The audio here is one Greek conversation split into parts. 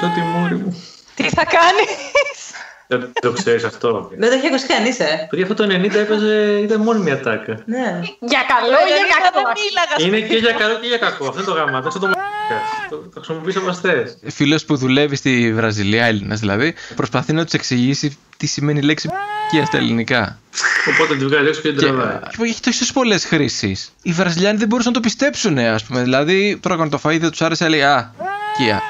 Θα τη μούρη μου. Τι θα κάνεις; Δεν το ξέρεις αυτό. Δεν το έχει ακούσει κανείς, ε. Πριν αυτό το 90 έπαιζε, ήταν μόνο μια τάκα. Ναι. Για καλό ή για κακό. Δεν μίλαγα. Είναι και για καλό και για κακό. Αυτό είναι το γάμα. Αυτό το μαλάκα. Το το χρησιμοποιεί όπως θες. Φίλος που δουλεύει στη Βραζιλία, Έλληνας δηλαδή, προσπαθεί να τους εξηγήσει τι σημαίνει η λέξη και στα ελληνικά. Οπότε τη βγάλει έξω και την Και τραβάει. και έχει τόσε πολλές χρήσεις. Οι Βραζιλιάνοι δεν μπορούσαν να το πιστέψουν, ας πούμε. Δηλαδή, τρώγαν το φαΐ, δεν τους άρεσε, λέει Α, κία.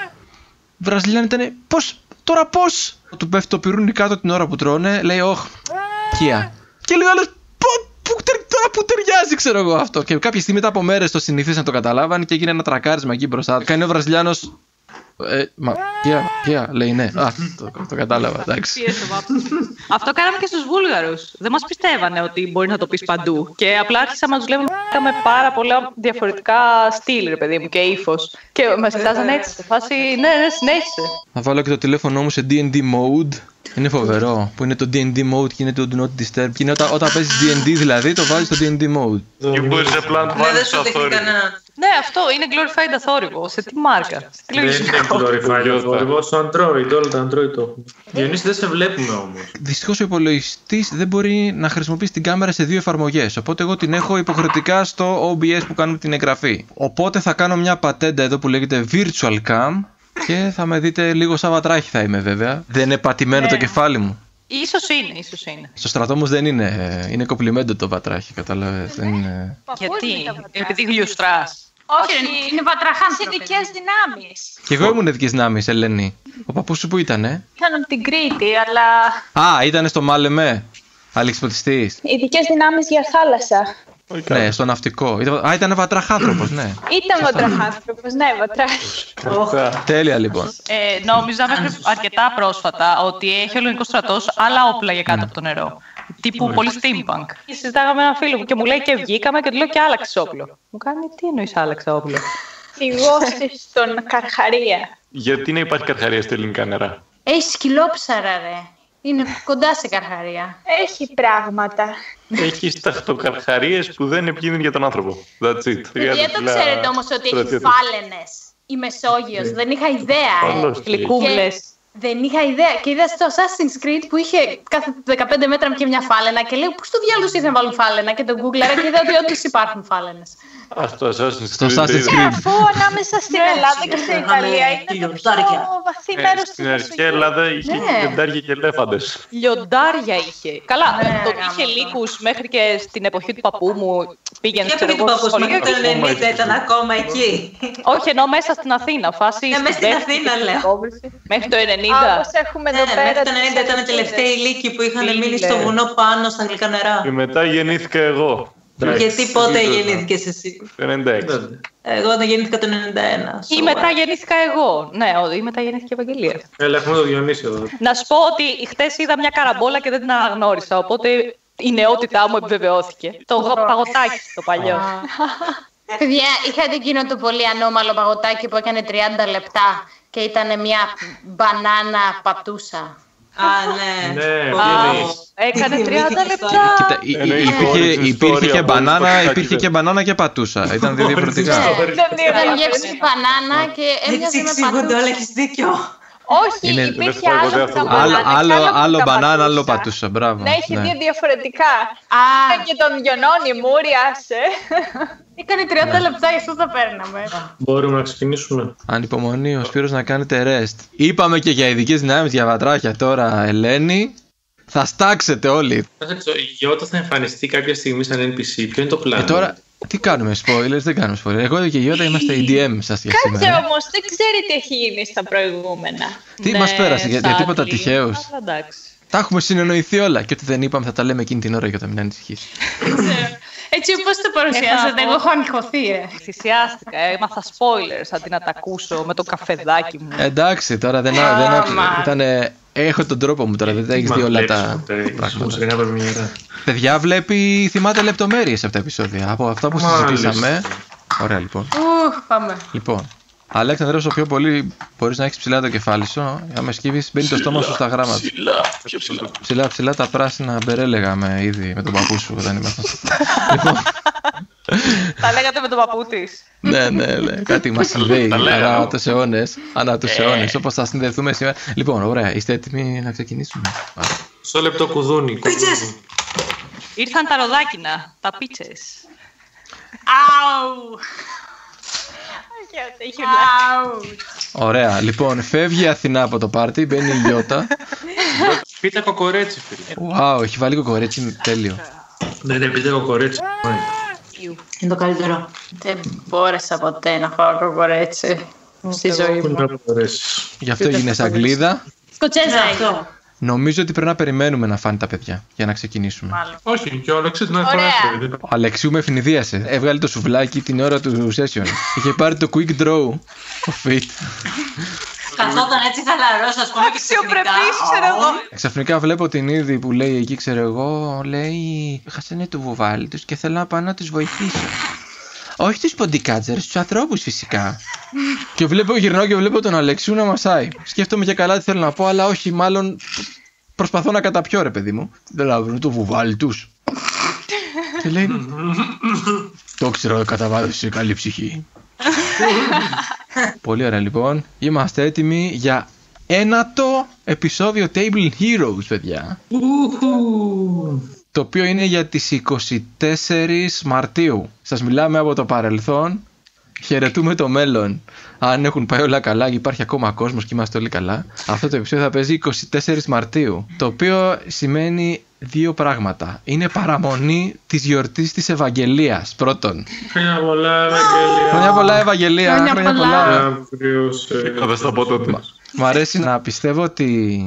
Οι Βραζιλιάνοι ήταν, πώς, τώρα πώς; Του πέφτει το πυρούνι κάτω την ώρα που τρώνε, λέει, Ωχ, κία. Και λέει ο άλλος, «Πω, πού τερ- τώρα που ταιριάζει, ξέρω εγώ αυτό. Και κάποια στιγμή μετά από μέρες το συνηθίσαν, το καταλάβαν και έγινε ένα τρακάρισμα εκεί μπροστά. Κάνει ο Βραζιλιάνος. Ε, μα, κία, κία, λέει ναι. Α, το, το κατάλαβα, εντάξει. Πίεσε ο βάπτος. Αυτό κάναμε και στους Βούλγαρους. Δεν μας πιστεύανε ότι μπορεί να το πεις παντού. Και απλά άρχισαμε να του λέμε με πάρα πολλά διαφορετικά στυλ, ρε παιδί μου, και ύφος. Και μας κοιτάζανε έτσι. Σε φάση, ναι, ναι, συνέχισε. Θα βάλω και το τηλέφωνο μου σε D&D mode. Είναι φοβερό. Που είναι το D&D mode και είναι το Do Not Disturb. Και είναι όταν, όταν παίζεις D&D δηλαδή, το βάζεις στο D&D mode. Ή μπορείς απλά να του Ναι, δεν βάλεις σου το δείχνει αθόρυβο. κανένα. Ναι, αυτό είναι glorified αθόρυβο. Σε τι μάρκα. Σε τι Δεν είναι λογισμικό. glorified Toyota. αυτό. Εγώ στο Android, όλα τα Android το έχουν. Διονύση δεν σε βλέπουμε όμως. Δυστυχώς ο υπολογιστής δεν μπορεί να χρησιμοποιήσει την κάμερα σε δύο εφαρμογές. Οπότε εγώ την έχω υποχρεωτικά στο OBS που κάνουμε την εγγραφή. Οπότε θα κάνω μια πατέντα εδώ που λέγεται Virtual Cam και θα με δείτε λίγο σαν βατράχη θα είμαι βέβαια. Δεν είναι πατημένο το κεφάλι μου. Ίσως είναι, ίσως είναι. Στο στρατό όμως δεν είναι. ε, Είναι κοπλιμέντο το βατράχι, κατάλαβες. Δεν είναι. Γιατί, επειδή γλιουστράς. Όχι, είναι βατραχάνθρωποι. Ειδικέ δυνάμεις. Κι εγώ ήμουν ειδική δυνάμεις, Ελένη. Ο παππούς σου που ήτανε; Ήταν από την Κρήτη, αλλά Α, ήταν στο Μάλεμε. Αλεξιποτιστή. ειδικέ δυνάμεις για θάλασσα. Ναι, στο ναυτικό. Ήταν- Α, ήταν βατραχάνθρωπος, ναι. Ήταν βατραχάνθρωπος, ναι, βατράχη. Τέλεια λοιπόν. Ε, νόμιζα μέχρι αρκετά πρόσφατα ότι έχει ο ελληνικός στρατός άλλα όπλα για κάτω από το νερό. Τύπου πολύ steampunk. Και συζητάγαμε με έναν φίλο μου και μου λέει και βγήκαμε και του λέω και άλλαξε όπλο. Μου κάνει τι εννοείς άλλαξε όπλο. Φυγώσει στον Καρχαρία. Γιατί να υπάρχει καρχαρία στα ελληνικά νερά; Έχεις σκυλόψαρα, ρε. Είναι κοντά σε καρχαρία. Έχει πράγματα. Έχεις ταχτοκαρχαρίες που δεν είναι επικίνδυνοι για τον άνθρωπο. That's it. Δεν το ξέρετε όμως ότι έχεις στρατιώτες. φάλαινες. Η Μεσόγειος. Δεν είχα ιδέα, ε. Καλώς. Γλυκούμπλε. Δεν είχα ιδέα. Και είδα στο Assassin's Creed που είχε κάθε 15 μέτρα και μια φάλαινα και λέω Πού στο διάλογος ήρθε να βάλουν φάλαινα; Και τον Google και είδα ότι όντως υπάρχουν φάλαινες. Α, στο Assassin's Στο Creed. Assassin's είδα. Creed. Αφού ανάμεσα στην Ελλάδα και στην είχαμε Ιταλία είναι το πιο λιοντάρια. βαθύ Ε, μέρος τη Στην αρχαία Ελλάδα είχε Ναι. κεντάρια και ελέφαντες. Λιοντάρια είχε. Καλά, Ναι, το γάμο είχε το. λύκου μέχρι και στην εποχή του παππού μου. Πήγαινε Και ξέρω επειδή εγώ το στο παππούς σχολείο. μέχρι το και- 90 ήταν ακόμα εκεί. Όχι, ενώ μέσα στην Αθήνα. Φάση Ε, μέσα στην Αθήνα, λέω. Μέχρι το 90. Όπω έχουμε Ναι, εδώ μέχρι πέρα. το 90 ήταν η τελευταία ηλίκη που είχαν Φίλε. μείνει στο βουνό πάνω στα γλυκά νερά. Και μετά γεννήθηκα εγώ. Γιατί πότε γεννήθηκες εσύ; Το 96. Εγώ δεν γεννήθηκα το 91. Ή σοβαρά. μετά γεννήθηκα εγώ. Ναι, ο- ή μετά γεννήθηκε η Ευαγγελία. Έλα, έχουμε το Διονύση εδώ. Να σου πω ότι χθε είδα μια καραμπόλα και δεν την αναγνώρισα. Οπότε η νεότητά μου επιβεβαιώθηκε. Το παγωτάκι το παλιό. Παιδιά, είχατε εκείνο το πολύ ανώμαλο παγωτάκι που έκανε 30 λεπτά και ήταν μια μπανάνα πατούσα. Α, ναι. Ναι, Πω, τι Α, εννοείς; Έκανε 30 θυμήθηκες λεπτά. Κοίτα, υ- υ- Εννοείς υπήρχε, χωρίς υπήρχε ιστορία και από μπανάνα, το υπήρχε σακάκι και μπανάνα και πατούσα. Ήταν δύο διαφορετικά. Δεν Ήταν είναι γεύση μπανάνα και Έτσι έμοιαζε με εξηγούνται όλα, πατούσα. έχεις δίκιο. Όχι, Είναι- υπήρχε δεν άλλο φάγονται που τα αυτό. Άλλο, μπανάνα άλλο, και που άλλο τα μπανάνα, άλλο πατούσα. πατούσα. Μπράβο. Ναι, έχει ναι. δύο διαφορετικά. Α, Ήταν και τον Γιονόνι Μούρι, άσε. έκανε 30 λεπτά, γι' αυτό τα παίρναμε. Μπορούμε να ξεκινήσουμε. Ανυπομονεί ο Σπύρος να κάνετε rest. Είπαμε και για ειδικές δυνάμεις για βατράχια τώρα, Ελένη. Θα στάξετε όλοι. Θα σε ρωτήσω, Η Γιώτα θα εμφανιστεί κάποια στιγμή σαν NPC. Ποιο είναι το πλάνο; Ε, τώρα, τι κάνουμε, spoilers, δεν κάνουμε spoilers. Εγώ και η Ιώτα είμαστε EDM σας για Κάτσε σήμερα. όμως, δεν ξέρει τι έχει γίνει στα προηγούμενα. Τι μας πέρασε, για, για τίποτα sadly. τυχαίους. Αλλά εντάξει. Τα έχουμε συνεννοηθεί όλα. Και ό,τι δεν είπαμε θα τα λέμε εκείνη την ώρα για να μην ανησυχείς. Έτσι όπως το παρουσιάζετε, εγώ έχω αγχωθεί, ε. Θυσιάστηκα, έμαθα spoilers αντί να τα ακούσω με το καφεδάκι μου. Εντάξει, τώρα δεν, δεν άκουσα. Ήτανε, έχω τον τρόπο μου τώρα, δεν τα έχεις δει όλα τα πράγματα. Σε μια πρεμιέρα. Παιδιά βλέπει, θυμάται λεπτομέρειες από τα επεισόδια. Από αυτά που Μάλιστα. συζητήσαμε. Ωραία λοιπόν. Ουχ, πάμε. Λοιπόν, Αλέξανδρε, όσο πιο πολύ μπορείς να έχεις ψηλά το κεφάλι σου, άμα σκύβεις, μπαίνει το στόμα σου στα γράμματα. Ψηλά, πιο ψηλά. Ψηλά, ψηλά τα πράσινα μπερέ λέγαμε ήδη με τον παππού σου όταν ήμασταν. λοιπόν, Τα λέγατε με τον παππού της. ναι, ναι, ναι. Κάτι μας συνδέει Τα λέγαμε. ανά τους αιώνες. Ανά τους Ε. αιώνες, όπως θα συνδεθούμε σήμερα. Λοιπόν, ωραία, είστε έτοιμοι να ξεκινήσουμε; Άρα. Στο λεπτό κουδούνι. Πίτσες. Ήρθαν τα ροδάκινα, τα πίτσες. Αου! Αου! Ωραία, λοιπόν, φεύγει η Αθηνά από το πάρτι, μπαίνει η Γιώτα. Πείτε κοκορέτσι, φίλε. Wow, έχει βάλει κοκορέτσι τέλειο. Ναι, ναι, πείτε κοκορέτσι. Είναι το καλύτερο. Δεν μπόρεσα ποτέ να φάω κοκορέτσι στη ζωή Πού μου. είναι κοκορέτσι. Γι' αυτό έγινε Αγγλίδα. Σκοτσέζα Ναι, έγινε. αυτό. Νομίζω ότι πρέπει να περιμένουμε να φάνε τα παιδιά για να ξεκινήσουμε. Μάλλον. Όχι, και ο Αλέξης την Ωραία. έφερε. Ο Αλεξίου με ευνηδίασε. Έβγαλε το σουβλάκι την ώρα του session. Είχε πάρει το quick draw. Ο fit. Καθόταν έτσι χαλαρός, ας πούμε. και Αξιοπρεπής, ξαφνικά, ξέρω εγώ. Ξαφνικά βλέπω την είδη που λέει εκεί, ξέρω εγώ, λέει Χάσανε το βουβάλι τους και θέλω να πάω να τους βοηθήσω. Όχι τους ποντικάτζερς, τους ανθρώπους φυσικά. και βλέπω, γυρνάω και βλέπω τον Αλεξίου να μασάει. Σκέφτομαι και καλά τι θέλω να πω, αλλά όχι, μάλλον προσπαθώ να καταπιώ ρε παιδί μου. Δεν λάβουν το βουβάλι τους. και λέει, το ξέρω κατά βάθος είσαι καλή ψυχή. Πολύ ωραία λοιπόν. Είμαστε έτοιμοι για ένατο επεισόδιο Table Heroes, παιδιά. Το οποίο είναι για τις 24 Μαρτίου. Σας μιλάμε από το παρελθόν. Χαιρετούμε το μέλλον. Αν έχουν πάει όλα καλά και υπάρχει ακόμα κόσμος και είμαστε όλοι καλά. Αυτό το επεισόδιο θα παίζει 24 Μαρτίου. Το οποίο σημαίνει δύο πράγματα. Είναι παραμονή της γιορτής της Ευαγγελίας. Πρώτον. Χρόνια πολλά, Ευαγγέλια. Χρόνια πολλά Ευαγγελία. Χρόνια πολλά. Αύριο σε- Θα τα στα πω τότε. Μ' αρέσει να πιστεύω ότι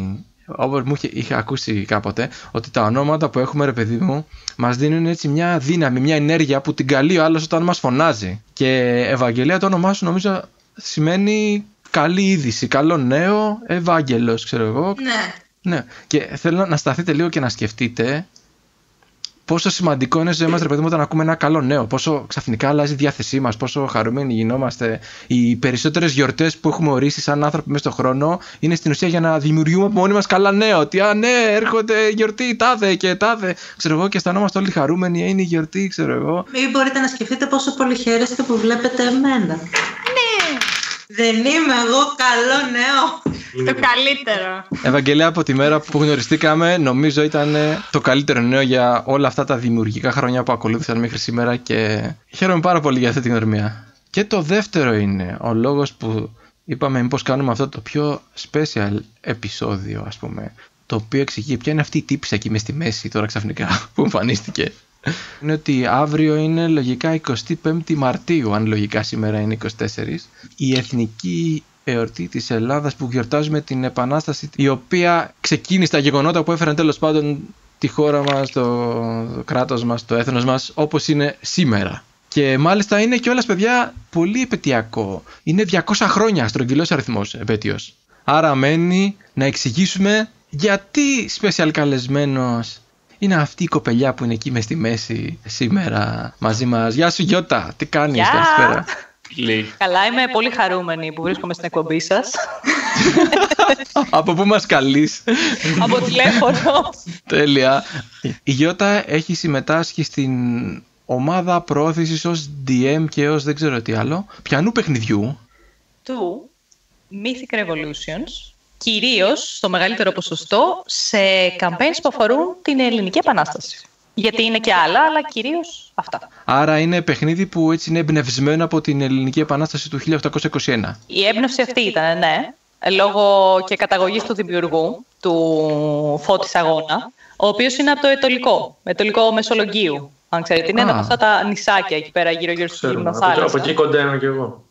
όπως μου είχε, είχα ακούσει κάποτε ότι τα ονόματα που έχουμε ρε παιδί μου μας δίνουν έτσι μια δύναμη, μια ενέργεια που την καλεί ο άλλος όταν μας φωνάζει και Ευαγγελία το όνομά σου νομίζω σημαίνει καλή είδηση, καλό νέο, Ευάγγελος ξέρω εγώ Ναι. Ναι. Και θέλω να σταθείτε λίγο και να σκεφτείτε πόσο σημαντικό είναι στη ζωή μας, ρε παιδί μου, όταν ακούμε ένα καλό νέο. Πόσο ξαφνικά αλλάζει η διάθεσή μας, πόσο χαρούμενοι γινόμαστε. Οι περισσότερες γιορτές που έχουμε ορίσει σαν άνθρωποι μέσα στον χρόνο είναι στην ουσία για να δημιουργούμε από μόνοι μας καλά νέα. Ότι α, ναι, έρχονται γιορτή, τάδε και τάδε. Ξέρω εγώ και αισθανόμαστε όλοι χαρούμενοι, είναι η γιορτή, ξέρω εγώ. Ή μπορείτε να σκεφτείτε πόσο πολύ χαίρεστε που βλέπετε εμένα. Ναι. Δεν είμαι εγώ καλό νέο. Το καλύτερο. Ευαγγελία, από τη μέρα που γνωριστήκαμε, νομίζω ήταν το καλύτερο νέο για όλα αυτά τα δημιουργικά χρόνια που ακολούθησαν μέχρι σήμερα και χαίρομαι πάρα πολύ για αυτή την γνωριμία. Και το δεύτερο είναι ο λόγος που είπαμε μήπως κάνουμε αυτό το πιο special επεισόδιο, ας πούμε, το οποίο εξηγεί ποια είναι αυτή η τύψη εκεί μες στη μέση τώρα ξαφνικά που εμφανίστηκε. Είναι ότι αύριο είναι λογικά 25η Μαρτίου, αν λογικά σήμερα είναι 24, η εθνική εορτή της Ελλάδας που γιορτάζουμε την Επανάσταση η οποία ξεκίνησε τα γεγονότα που έφεραν τέλος πάντων τη χώρα μας, το, το κράτος μας, το έθνος μας όπως είναι σήμερα. Και μάλιστα είναι κιόλας παιδιά πολύ επαιτειακό. Είναι 200 χρόνια στρογγυλός αριθμός επέτειος. Άρα μένει να εξηγήσουμε γιατί special καλεσμένος είναι αυτή η κοπελιά που είναι εκεί μες στη μέση σήμερα μαζί μας. Γεια σου Γιώτα, τι κάνεις, Γεια. καλησπέρα; Λέει. Καλά, είμαι πολύ χαρούμενη που βρίσκομαι στην εκπομπή σας. Από πού μας καλείς; από τηλέφωνο. Τέλεια. Η Γιώτα έχει συμμετάσχει στην ομάδα προώθησης ως DM και ως δεν ξέρω τι άλλο. Πιανού παιχνιδιού. του Mythic Revolutions, κυρίως στο μεγαλύτερο ποσοστό σε campaigns που αφορούν την Ελληνική Επανάσταση. Γιατί είναι και άλλα, αλλά κυρίως αυτά. Άρα είναι παιχνίδι που έτσι είναι εμπνευσμένο από την Ελληνική Επανάσταση του 1821. Η έμπνευση αυτή ήταν, ναι, λόγω και καταγωγής του δημιουργού, του Φώτης Αγώνα, ο οποίος είναι από το Ετωλικό, Ετωλικό Μεσολογγίου. Αν ξέρετε, είναι ένα Α. από αυτά τα νησάκια εκεί πέρα γύρω-γύρω στη Ξέρουμε. Από, Γυμνοθάλασσα. από εκεί κοντά είμαι κι εγώ.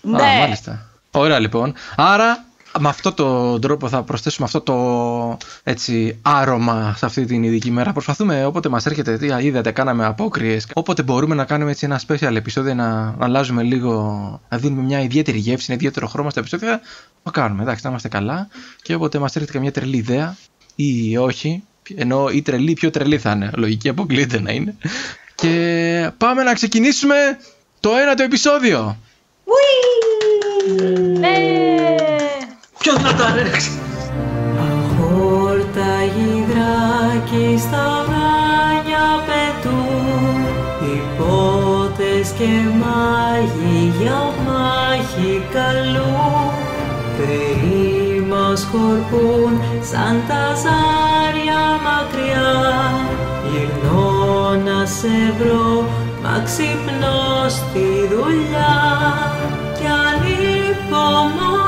Ναι, Α, μάλιστα. Ωραία λοιπόν. Άρα με αυτόν τον τρόπο θα προσθέσουμε αυτό το έτσι άρωμα σε αυτή την ειδική μέρα. Προσπαθούμε όποτε μας έρχεται, τι είδατε, κάναμε απόκριες. Όποτε μπορούμε να κάνουμε έτσι ένα special επεισόδιο, να, να αλλάζουμε λίγο, να δίνουμε μια ιδιαίτερη γεύση, ένα ιδιαίτερο χρώμα στα επεισόδια, το κάνουμε. Εντάξει, να είμαστε καλά. Και όποτε μας έρχεται καμιά τρελή ιδέα ή όχι, ενώ η τρελή πιο τρελή θα είναι. Λογική αποκλείεται να είναι. Και πάμε να ξεκινήσουμε το ένατο επεισόδιο. Ναι. Ποιος θα το ανέξει. Αχόρτα γυδράκι στα βράνια πετούν, η πόλη Αγρότες και μάγοι για μάχη καλούν. Θεοί μας σκορπούν σαν τα ζάρια μακριά. Γυρνώ να σε βρω, μα ξυπνώ στη δουλειά. Κι ανυπομονώ να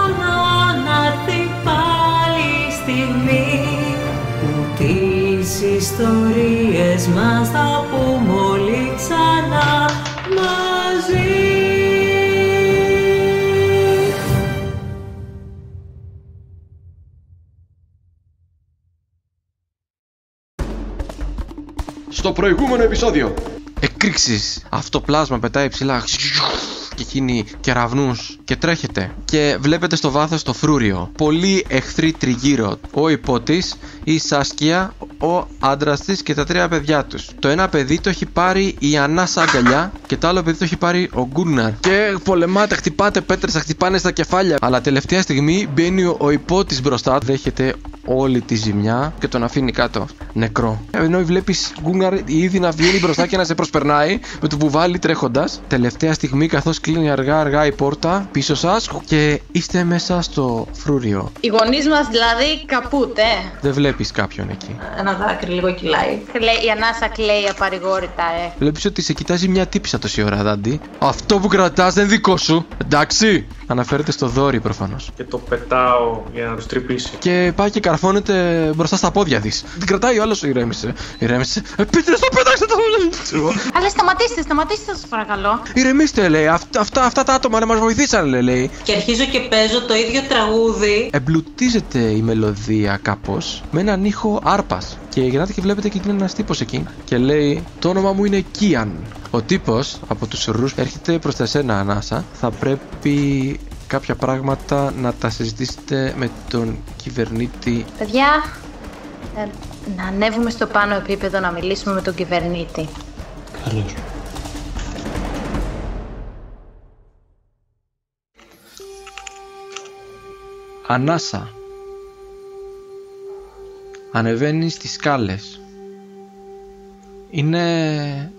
τις ιστορίες μας θα πούμε όλοι ξανά μαζί. Στο προηγούμενο επεισόδιο. Εκρήξεις. Αυτό πλάσμα πετάει ψηλά και γίνει κεραυνούς και τρέχετε. Και βλέπετε στο βάθος το φρούριο. Πολλοί εχθροί τριγύρω. Ο υπότης, η Σάσκια, ο άντρας της και τα τρία παιδιά τους. Το ένα παιδί το έχει πάρει η Ανάσα αγκαλιά και το άλλο παιδί το έχει πάρει ο Γκούναρ. Και πολεμάτε, χτυπάτε πέτρες, θα χτυπάνε στα κεφάλια. Αλλά τελευταία στιγμή μπαίνει ο, ο υπότης μπροστά, δέχεται όλη τη ζημιά και τον αφήνει κάτω νεκρό. Ενώ βλέπεις Γκούναρ ήδη να βγαίνει μπροστά και να σε προσπερνάει με το μπουβάλι τρέχοντας. Τελευταία στιγμή, καθώς κλείνει αργά-αργά η πόρτα πίσω σας και είστε μέσα στο φρούριο. Οι γονείς μας δηλαδή καπούτε. Δεν βλέπεις κάποιον εκεί. Ένα δάκρυ λίγο κυλάει. Κλαίει- Η ανάσα κλαίει απαρηγόρητα, ε. Βλέπεις ότι σε κοιτάζει μια τύπησα τόση ώρα, Δάντι. Αυτό που κρατάς δεν είναι δικό σου. Εντάξει. Αναφέρεται στο δόρυ προφανώς. Και το πετάω για να τους τρυπήσει. Και πάει και καρφώνεται μπροστά στα πόδια τη. Την κρατάει ο άλλος, ηρέμησε. Ηρέμησε. Ε, πείτε στο πέταξε το. Ξέρω. Αλλά σταματήστε, σταματήστε σας παρακαλώ. Ηρεμήστε, λέει. Αυτά, αυτά, αυτά τα άτομα να μας βοηθήσαν, λέει. Και αρχίζω και παίζω το ίδιο τραγούδι. Εμπλουτίζεται η μελωδία κάπως με έναν ήχο άρπας. Και γυρνάτε και βλέπετε και είναι ένας τύπος εκεί. Και λέει: Το όνομα μου είναι Κίαν. Ο τύπος από τους ρου έρχεται προς τα σένα, Ανάσα. Θα πρέπει κάποια πράγματα να τα συζητήσετε με τον κυβερνήτη. Παιδιά, ε, να ανέβουμε στο πάνω επίπεδο να μιλήσουμε με τον κυβερνήτη. Ανάσα. Ανεβαίνει στις σκάλες. Είναι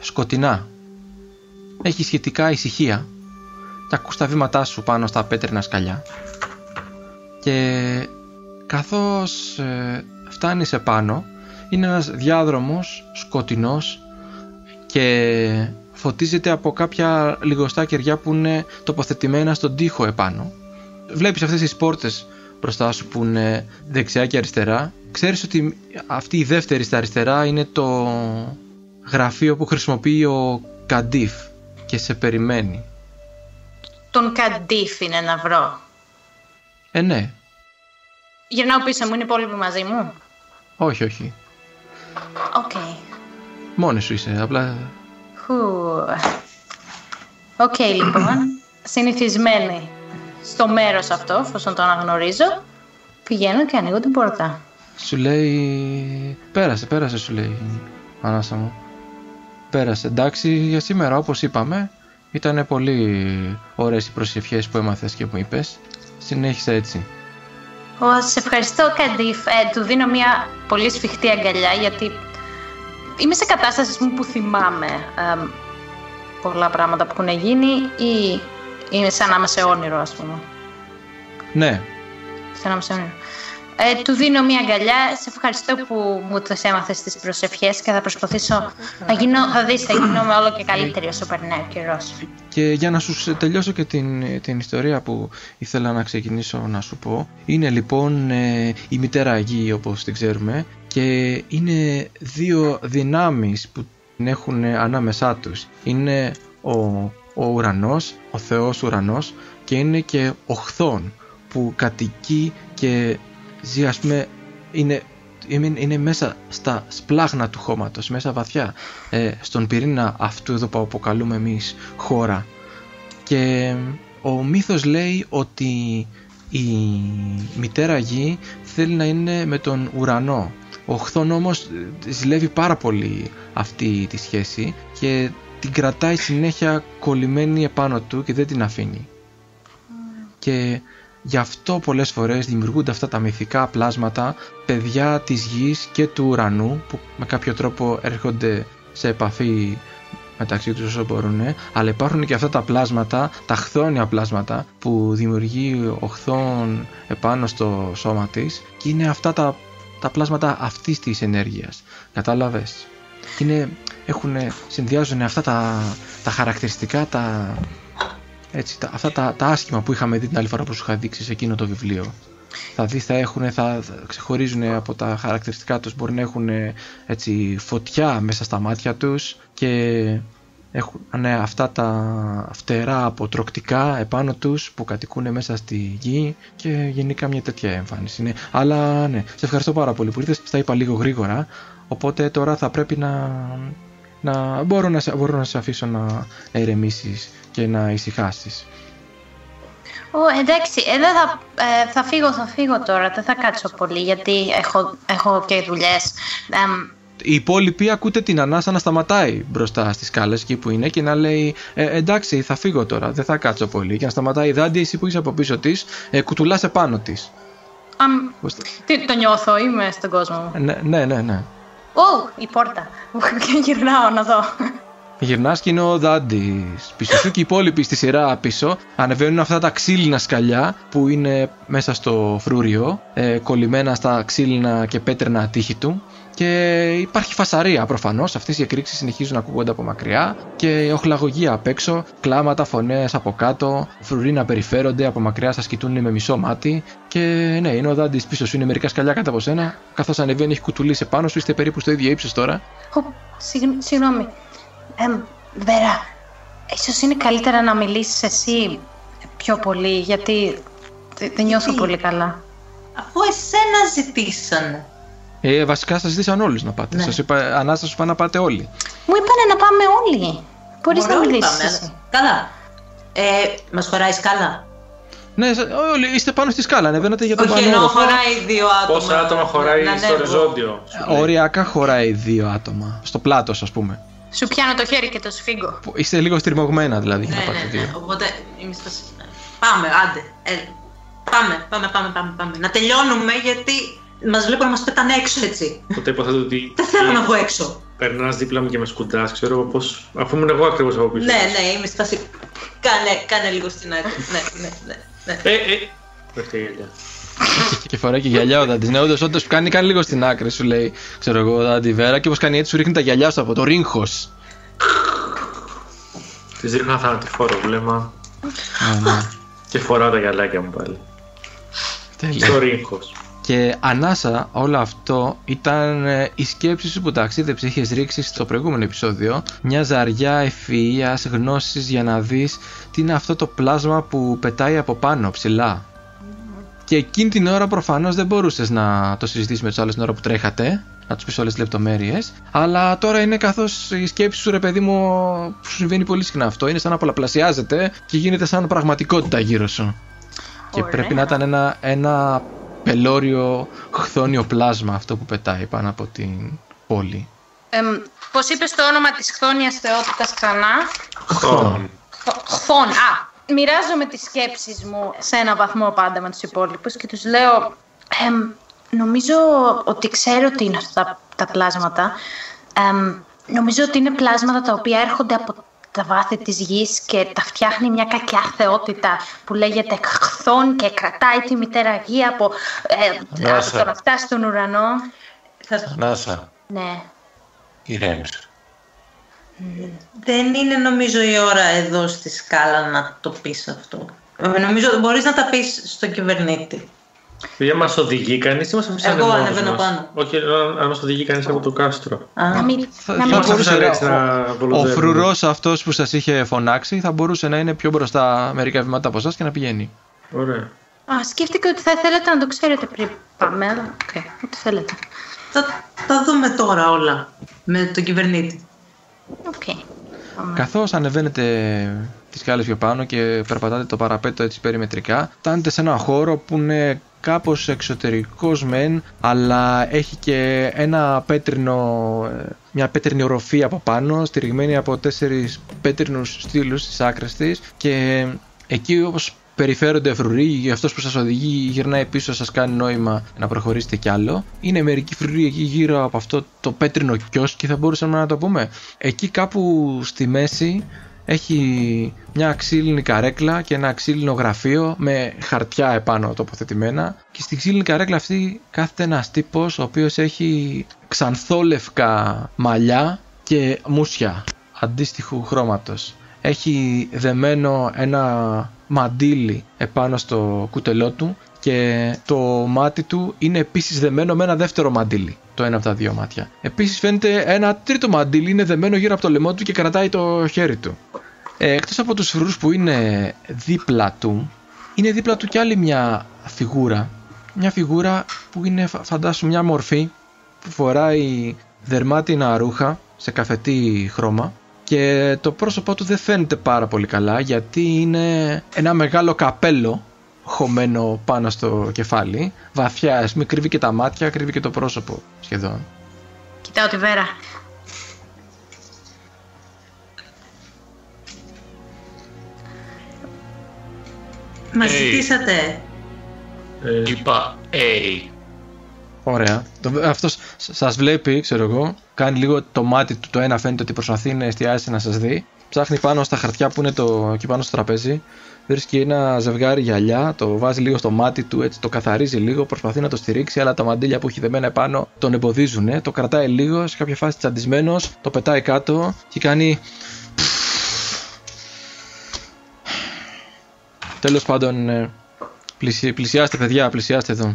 σκοτεινά. Έχει σχετικά ησυχία. Και ακούς τα βήματά σου πάνω στα πέτρινα σκαλιά. Και καθώς ε, φτάνεις επάνω, είναι ένας διάδρομος σκοτεινός και φωτίζεται από κάποια λιγοστά κεριά που είναι τοποθετημένα στον τοίχο επάνω. Βλέπεις αυτές τις πόρτες μπροστά σου που είναι δεξιά και αριστερά. Ξέρεις ότι αυτή η δεύτερη στα αριστερά είναι το γραφείο που χρησιμοποιεί ο Καντίφ και σε περιμένει. Τον Καντίφ είναι να βρω. Ε, ναι. Γυρνάω πίσω μου, είναι οι υπόλοιποι μαζί μου. Όχι, όχι. Οκ. Μόνη σου είσαι, απλά... Χου. Οκ, λοιπόν. Συνηθισμένη στο μέρος αυτό, εφόσον το αναγνωρίζω, πηγαίνω και ανοίγω την πόρτα. Σου λέει... Πέρασε, πέρασε σου λέει Ανάσα μου. Πέρασε. Εντάξει, για σήμερα όπως είπαμε ήταν πολύ ωραίες οι προσευχές που έμαθες και μου είπες. Συνέχισε έτσι. Ω, σε ευχαριστώ, Καντίφ. Ε, του δίνω μια πολύ σφιχτή αγκαλιά, γιατί είμαι σε κατάσταση ας πούμε, που θυμάμαι εμ, πολλά πράγματα που έχουν γίνει ή είναι σαν να είμαι σε όνειρο, ας πούμε. Ναι, Σαν να είμαι σε όνειρο. Ε, του δίνω μια αγκαλιά. Σε ευχαριστώ που μου τις έμαθες τις προσευχές και θα προσπαθήσω να γίνω, θα δεις, θα γίνομαι όλο και καλύτερη όσο περνάει ο καιρός. Και για να σου τελειώσω και την, την ιστορία που ήθελα να ξεκινήσω να σου πω Είναι λοιπόν ε, η μητέρα Αγή όπως την ξέρουμε Και είναι δύο δυνάμεις που την έχουν ανάμεσά τους Είναι ο, ο ουρανός, ο Θεός ουρανός Και είναι και ο Χθόν που κατοικεί και ζει ας πούμε είναι είναι, είναι μέσα στα σπλάχνα του χώματος, μέσα βαθιά ε, στον πυρήνα αυτού εδώ που αποκαλούμε εμείς χώρα. Και ο μύθος λέει ότι η μητέρα γη θέλει να είναι με τον ουρανό. Ο Χθόν όμως ε, ζηλεύει πάρα πολύ αυτή τη σχέση και την κρατάει συνέχεια κολλημένη επάνω του και δεν την αφήνει. Και Γι' αυτό πολλές φορές δημιουργούνται αυτά τα μυθικά πλάσματα, παιδιά της γης και του ουρανού που με κάποιο τρόπο έρχονται σε επαφή μεταξύ τους όσο μπορούν, αλλά υπάρχουν και αυτά τα πλάσματα, τα χθόνια πλάσματα που δημιουργεί ο χθόν επάνω στο σώμα της και είναι αυτά τα, τα πλάσματα αυτής της ενέργειας. Κατάλαβες; Και είναι, έχουν, συνδυάζουν αυτά τα, τα χαρακτηριστικά, τα, έτσι, τα, αυτά τα, τα άσχημα που είχαμε δει την άλλη φορά που σου είχα δείξει σε εκείνο το βιβλίο. Θα δεις θα έχουν, θα θα ξεχωρίζουν από τα χαρακτηριστικά τους, μπορεί να έχουν έτσι φωτιά μέσα στα μάτια τους και έχουν ναι, αυτά τα φτερά αποτροκτικά επάνω τους που κατοικούν μέσα στη γη και γενικά μια τέτοια εμφάνιση. Ναι. Αλλά ναι, σε ευχαριστώ πάρα πολύ που ήρθες, στα είπα λίγο γρήγορα, οπότε τώρα θα πρέπει να, να μπορώ, να, σε- μπορώ να σε αφήσω να ερεμήσεις και να ησυχάσεις. Ω, εντάξει, ε, δεν θα, ε, θα φύγω, θα φύγω τώρα. Δεν θα κάτσω πολύ γιατί έχω, έχω και δουλειές. Εμ, οι υπόλοιποι ακούτε την ανάσα να σταματάει μπροστά στις σκάλες εκεί που είναι και να λέει ε, εντάξει θα φύγω τώρα, δεν θα κάτσω πολύ και να σταματάει η Δάντη εσύ που είσαι από πίσω της ε, κουτουλάς επάνω της. αμ, Πώς το- τι, το νιώθω, είμαι στον κόσμο μου. Ε, Ναι, ναι, ναι. ναι. Ω, η πόρτα. Γυρνάω να δω. Γυρνάς και είναι ο Δάντης πίσω σου και οι υπόλοιποι στη σειρά πίσω ανεβαίνουν αυτά τα ξύλινα σκαλιά που είναι μέσα στο φρούριο ε, κολλημένα στα ξύλινα και πέτρινα τείχη του και υπάρχει φασαρία προφανώς αυτές οι εκρήξεις συνεχίζουν να ακούγονται από μακριά και οχλαγωγία απ' έξω, κλάματα, φωνές από κάτω, φρουροί να περιφέρονται από μακριά σας κοιτούν με μισό μάτι και ναι είναι ο Δάντης πίσω σου είναι μερικά σκαλιά κάτω από σένα καθώς ανεβαίνει έχει κουτουλήσει επάνω σου είστε περίπου στο ίδιο ύψος τώρα Ω, συγγ- Συγγνώμη. Εμ, Βέρα, ίσως είναι καλύτερα να μιλήσεις εσύ πιο πολύ, γιατί δεν δεν νιώθω Τι; πολύ καλά. Αφού εσένα ζητήσανε. Ε, βασικά σας ζήτησαν όλους να πάτε. Ναι. Σας είπα, ανάσταση σου είπα να πάτε όλοι. Μου είπανε να πάμε όλοι. Μπορείς Ωραία, να όλοι μιλήσεις πάμε, εσύ. αλλά- Καλά. Ε, μας χωράει σκάλα; Ναι, σα- όλοι είστε πάνω στη σκάλα, ανεβαίνετε για τον Όχι, πάνω εννοώ όροφο. χωράει δύο άτομα. Πόσα άτομα χωράει να στο ανέβω. οριζόντιο. σου λέει. Οριακά χωράει δύο άτομα. Στο πλάτος, ας πούμε. Σου πιάνω το χέρι και το σφίγγω. Που Είστε λίγο στριμωγμένα δηλαδή για Ναι, να πάτε ναι, δύο. ναι. Οπότε είμαι σπασί. Πάμε, άντε. έλα. Πάμε, πάμε, πάμε, πάμε, πάμε. Να τελειώνουμε γιατί μας βλέπουν να μας πετάνε έξω έτσι. Οπότε υποθέτω ότι Δεν θέλω να βγω έξω. περνάς δίπλα μου και με σκουντά, ξέρω εγώ πώς. Αφού ήμουν εγώ ακριβώς από πίσω. Ναι, ναι, είμαι σπασί. Κάνε, κάνε λίγο στην άκρη. ναι, ναι, ναι, ναι. Ε, ε. Πέφτει η γυαλιά. Και- Και φοράει και γυαλιά ο Δάντη. Ναι, όντω, όντω κάνει, κάνει λίγο στην άκρη, σου λέει. Ξέρω εγώ, Δάντη Βέρα. Και όπως κάνει έτσι, σου ρίχνει τα γυαλιά σου από το ρίγχος. Της ρίχνω ένα θανατηφόρο βλέμμα Ναι, ναι. και φοράω τα γυαλάκια μου πάλι. Τέλεια. Στο ρίγκο. Και ανάσα όλο αυτό ήταν ε, η σκέψη σου που ταξίδεψε, είχε ρίξει στο προηγούμενο επεισόδιο. Μια ζαριά ευφυΐας, γνώσης για να δεις τι είναι αυτό το πλάσμα που πετάει από πάνω ψηλά. Και εκείνη την ώρα προφανώς δεν μπορούσες να το συζητήσεις με τους άλλους την ώρα που τρέχατε, να τους πεις όλες τις λεπτομέρειες. Αλλά τώρα είναι καθώς η σκέψη σου ρε παιδί μου, που σου συμβαίνει πολύ συχνά αυτό, είναι σαν να πολλαπλασιάζεται και γίνεται σαν πραγματικότητα γύρω σου. Και Ωραία. πρέπει να ήταν ένα, ένα πελώριο χθόνιο πλάσμα αυτό που πετάει πάνω από την πόλη. Εμ, πώς είπες το όνομα της χθόνιας θεότητας ξανά; Χθόν. Χ- Χθόν. Α, μοιράζομαι τις σκέψεις μου σε ένα βαθμό πάντα με τους υπόλοιπους και τους λέω εμ, νομίζω ότι ξέρω τι είναι αυτά τα, τα πλάσματα. Εμ, νομίζω ότι είναι πλάσματα τα οποία έρχονται από τα βάθη της γης και τα φτιάχνει μια κακιά θεότητα που λέγεται χθόν και κρατάει τη μητέρα γη από, ε, από Ανάσα. το να φτάσει στον ουρανό. Θα- Ανάσα, Ναι. ηρέμησε. Δεν είναι νομίζω η ώρα εδώ στη σκάλα να το πεις αυτό. Ε, Νομίζω ότι μπορείς να τα πεις στον κυβερνήτη. Δεν μας οδηγεί κανείς ή μα αφήσανε Εγώ μόνος ανεβαίνω μας; πάνω. Όχι, αν- αν μας οδηγεί κανείς από το κάστρο. Α, Να μην, Θα- να θα μην μας μπορούσε αφήσανε να- έτσι να ο, ο βολοντέρουμε. φρουρός αυτός που σας είχε φωνάξει θα μπορούσε να είναι πιο μπροστά μερικά βήματα από εσάς και να πηγαίνει. Ωραία. Α, σκέφτηκα ότι θα θέλετε να το ξέρετε πριν πάμε, αλλά οκ, ό,τι θέλετε. θα τα δούμε τώρα όλα με τον κυβερνήτη. Οκ. Καθώς ανεβαίνετε τις σκάλες πιο πάνω και περπατάτε το παραπέτο έτσι περιμετρικά, φτάνετε σε ένα χώρο που είναι κάπως εξωτερικός μεν, αλλά έχει και ένα πέτρινο, ε, μια πέτρινη οροφή από πάνω, στηριγμένη από τέσσερις πέτρινους στήλους στις άκρες της και εκεί όπως περιφέρονται φρουροί, για αυτός που σας οδηγεί γυρνάει πίσω, σας κάνει νόημα να προχωρήσετε κι άλλο. Είναι μερικοί φρουροί εκεί γύρω από αυτό το πέτρινο κιόσκι θα μπορούσαμε να το πούμε. Εκεί κάπου στη μέση έχει μια ξύλινη καρέκλα και ένα ξύλινο γραφείο με χαρτιά επάνω τοποθετημένα και στη ξύλινη καρέκλα αυτή κάθεται ένας τύπος ο οποίος έχει ξανθόλευκα μαλλιά και μουσια αντίστοιχου χρώματος. Έχει δεμένο ένα μαντίλι επάνω στο κουτελό του και το μάτι του είναι επίσης δεμένο με ένα δεύτερο μαντίλι. Το ένα από τα δύο μάτια. Επίσης φαίνεται ένα τρίτο μαντίλι είναι δεμένο γύρω από το λαιμό του και κρατάει το χέρι του. Ε, εκτός από τους φρουρούς που είναι δίπλα του, είναι δίπλα του κι άλλη μια φιγούρα. Μια φιγούρα που είναι φα- φαντάσου μια μορφή που φοράει δερμάτινα ρούχα σε καφετή χρώμα και το πρόσωπό του δεν φαίνεται πάρα πολύ καλά γιατί είναι ένα μεγάλο καπέλο χωμένο πάνω στο κεφάλι βαθιά, ας πούμε κρύβει και τα μάτια, κρύβει και το πρόσωπο σχεδόν Κοιτάω τη Βέρα. Μας Hey. ζητήσατε. Ε, Είπα A. Ωραία. Το, αυτός σ- σας βλέπει, ξέρω εγώ, κάνει λίγο το μάτι του, το ένα φαίνεται ότι προσπαθεί να εστιάσει να σας δει. Ψάχνει πάνω στα χαρτιά που είναι το, εκεί πάνω στο τραπέζι. Βρίσκει ένα ζευγάρι γυαλιά, το βάζει λίγο στο μάτι του, έτσι το καθαρίζει λίγο, προσπαθεί να το στηρίξει, αλλά τα μαντίλια που έχει δεμένα επάνω τον εμποδίζουν. Το κρατάει λίγο, σε κάποια φάση τσαντισμένος, το πετάει κάτω και κάνει. Τέλος πάντων, ε, πλησι- πλησιάστε παιδιά, πλησιάστε εδώ.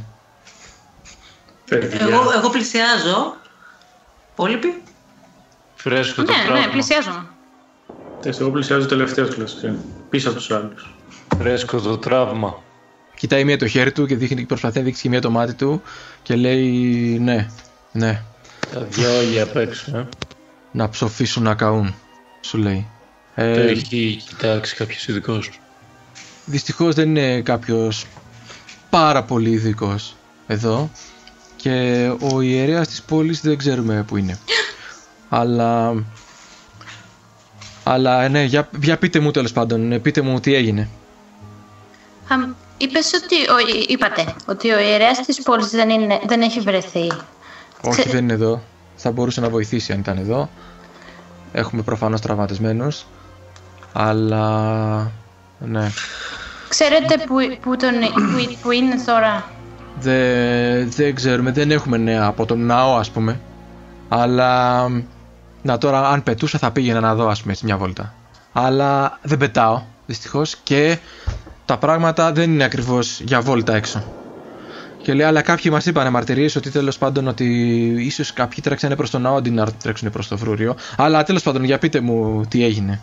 παιδιά. Εγώ, εγώ πλησιάζω. Υπόλοιποι; Φρέσκο το Ναι, ναι, τραύμα. πλησιάζουμε. Εντάξει, εγώ πλησιάζω τελευταίο κλασικά. Πίσω από τους άλλους. Φρέσκο το τραύμα. Κοιτάει μία το χέρι του και δείχνει, προσπαθεί να δείξει και μία το μάτι του και λέει ναι, ναι, Τα δυο όλοι απ' έξω, ε. να ψοφήσουν να καούν, σου λέει. Το Ε, έχει κοιτάξει κάποιος ειδικός. δυστυχώς δεν είναι κάποιος πάρα πολύ ειδικός εδώ και ο ιερέας της πόλης δεν ξέρουμε που είναι. Αλλά... Αλλά ναι, για, για πείτε μου τέλος πάντων, ε, πείτε μου τι έγινε. Αμ, είπες ότι, ο, είπατε ότι ο ιερέας της πόλης δεν, είναι, δεν έχει βρεθεί. Όχι, Ξε- δεν είναι εδώ. Θα μπορούσε να βοηθήσει αν ήταν εδώ. Έχουμε προφανώς τραυματισμένους. Αλλά... Ναι. Ξέρετε που, που, τον, που, που είναι τώρα; Δεν, δεν ξέρουμε, δεν έχουμε νέα από τον ναό ας πούμε. Αλλά... Να τώρα αν πετούσα θα πήγαινα να δω ας πούμε έτσι μια βόλτα. Αλλά δεν πετάω δυστυχώς και τα πράγματα δεν είναι ακριβώς για βόλτα έξω. Και λέει, αλλά κάποιοι μας είπαν μαρτυρίες ότι τέλος πάντων ότι ίσως κάποιοι τρέξανε προς τον ναό αντί να τρέξουν προς το φρούριο. Αλλά τέλος πάντων, για πείτε μου τι έγινε.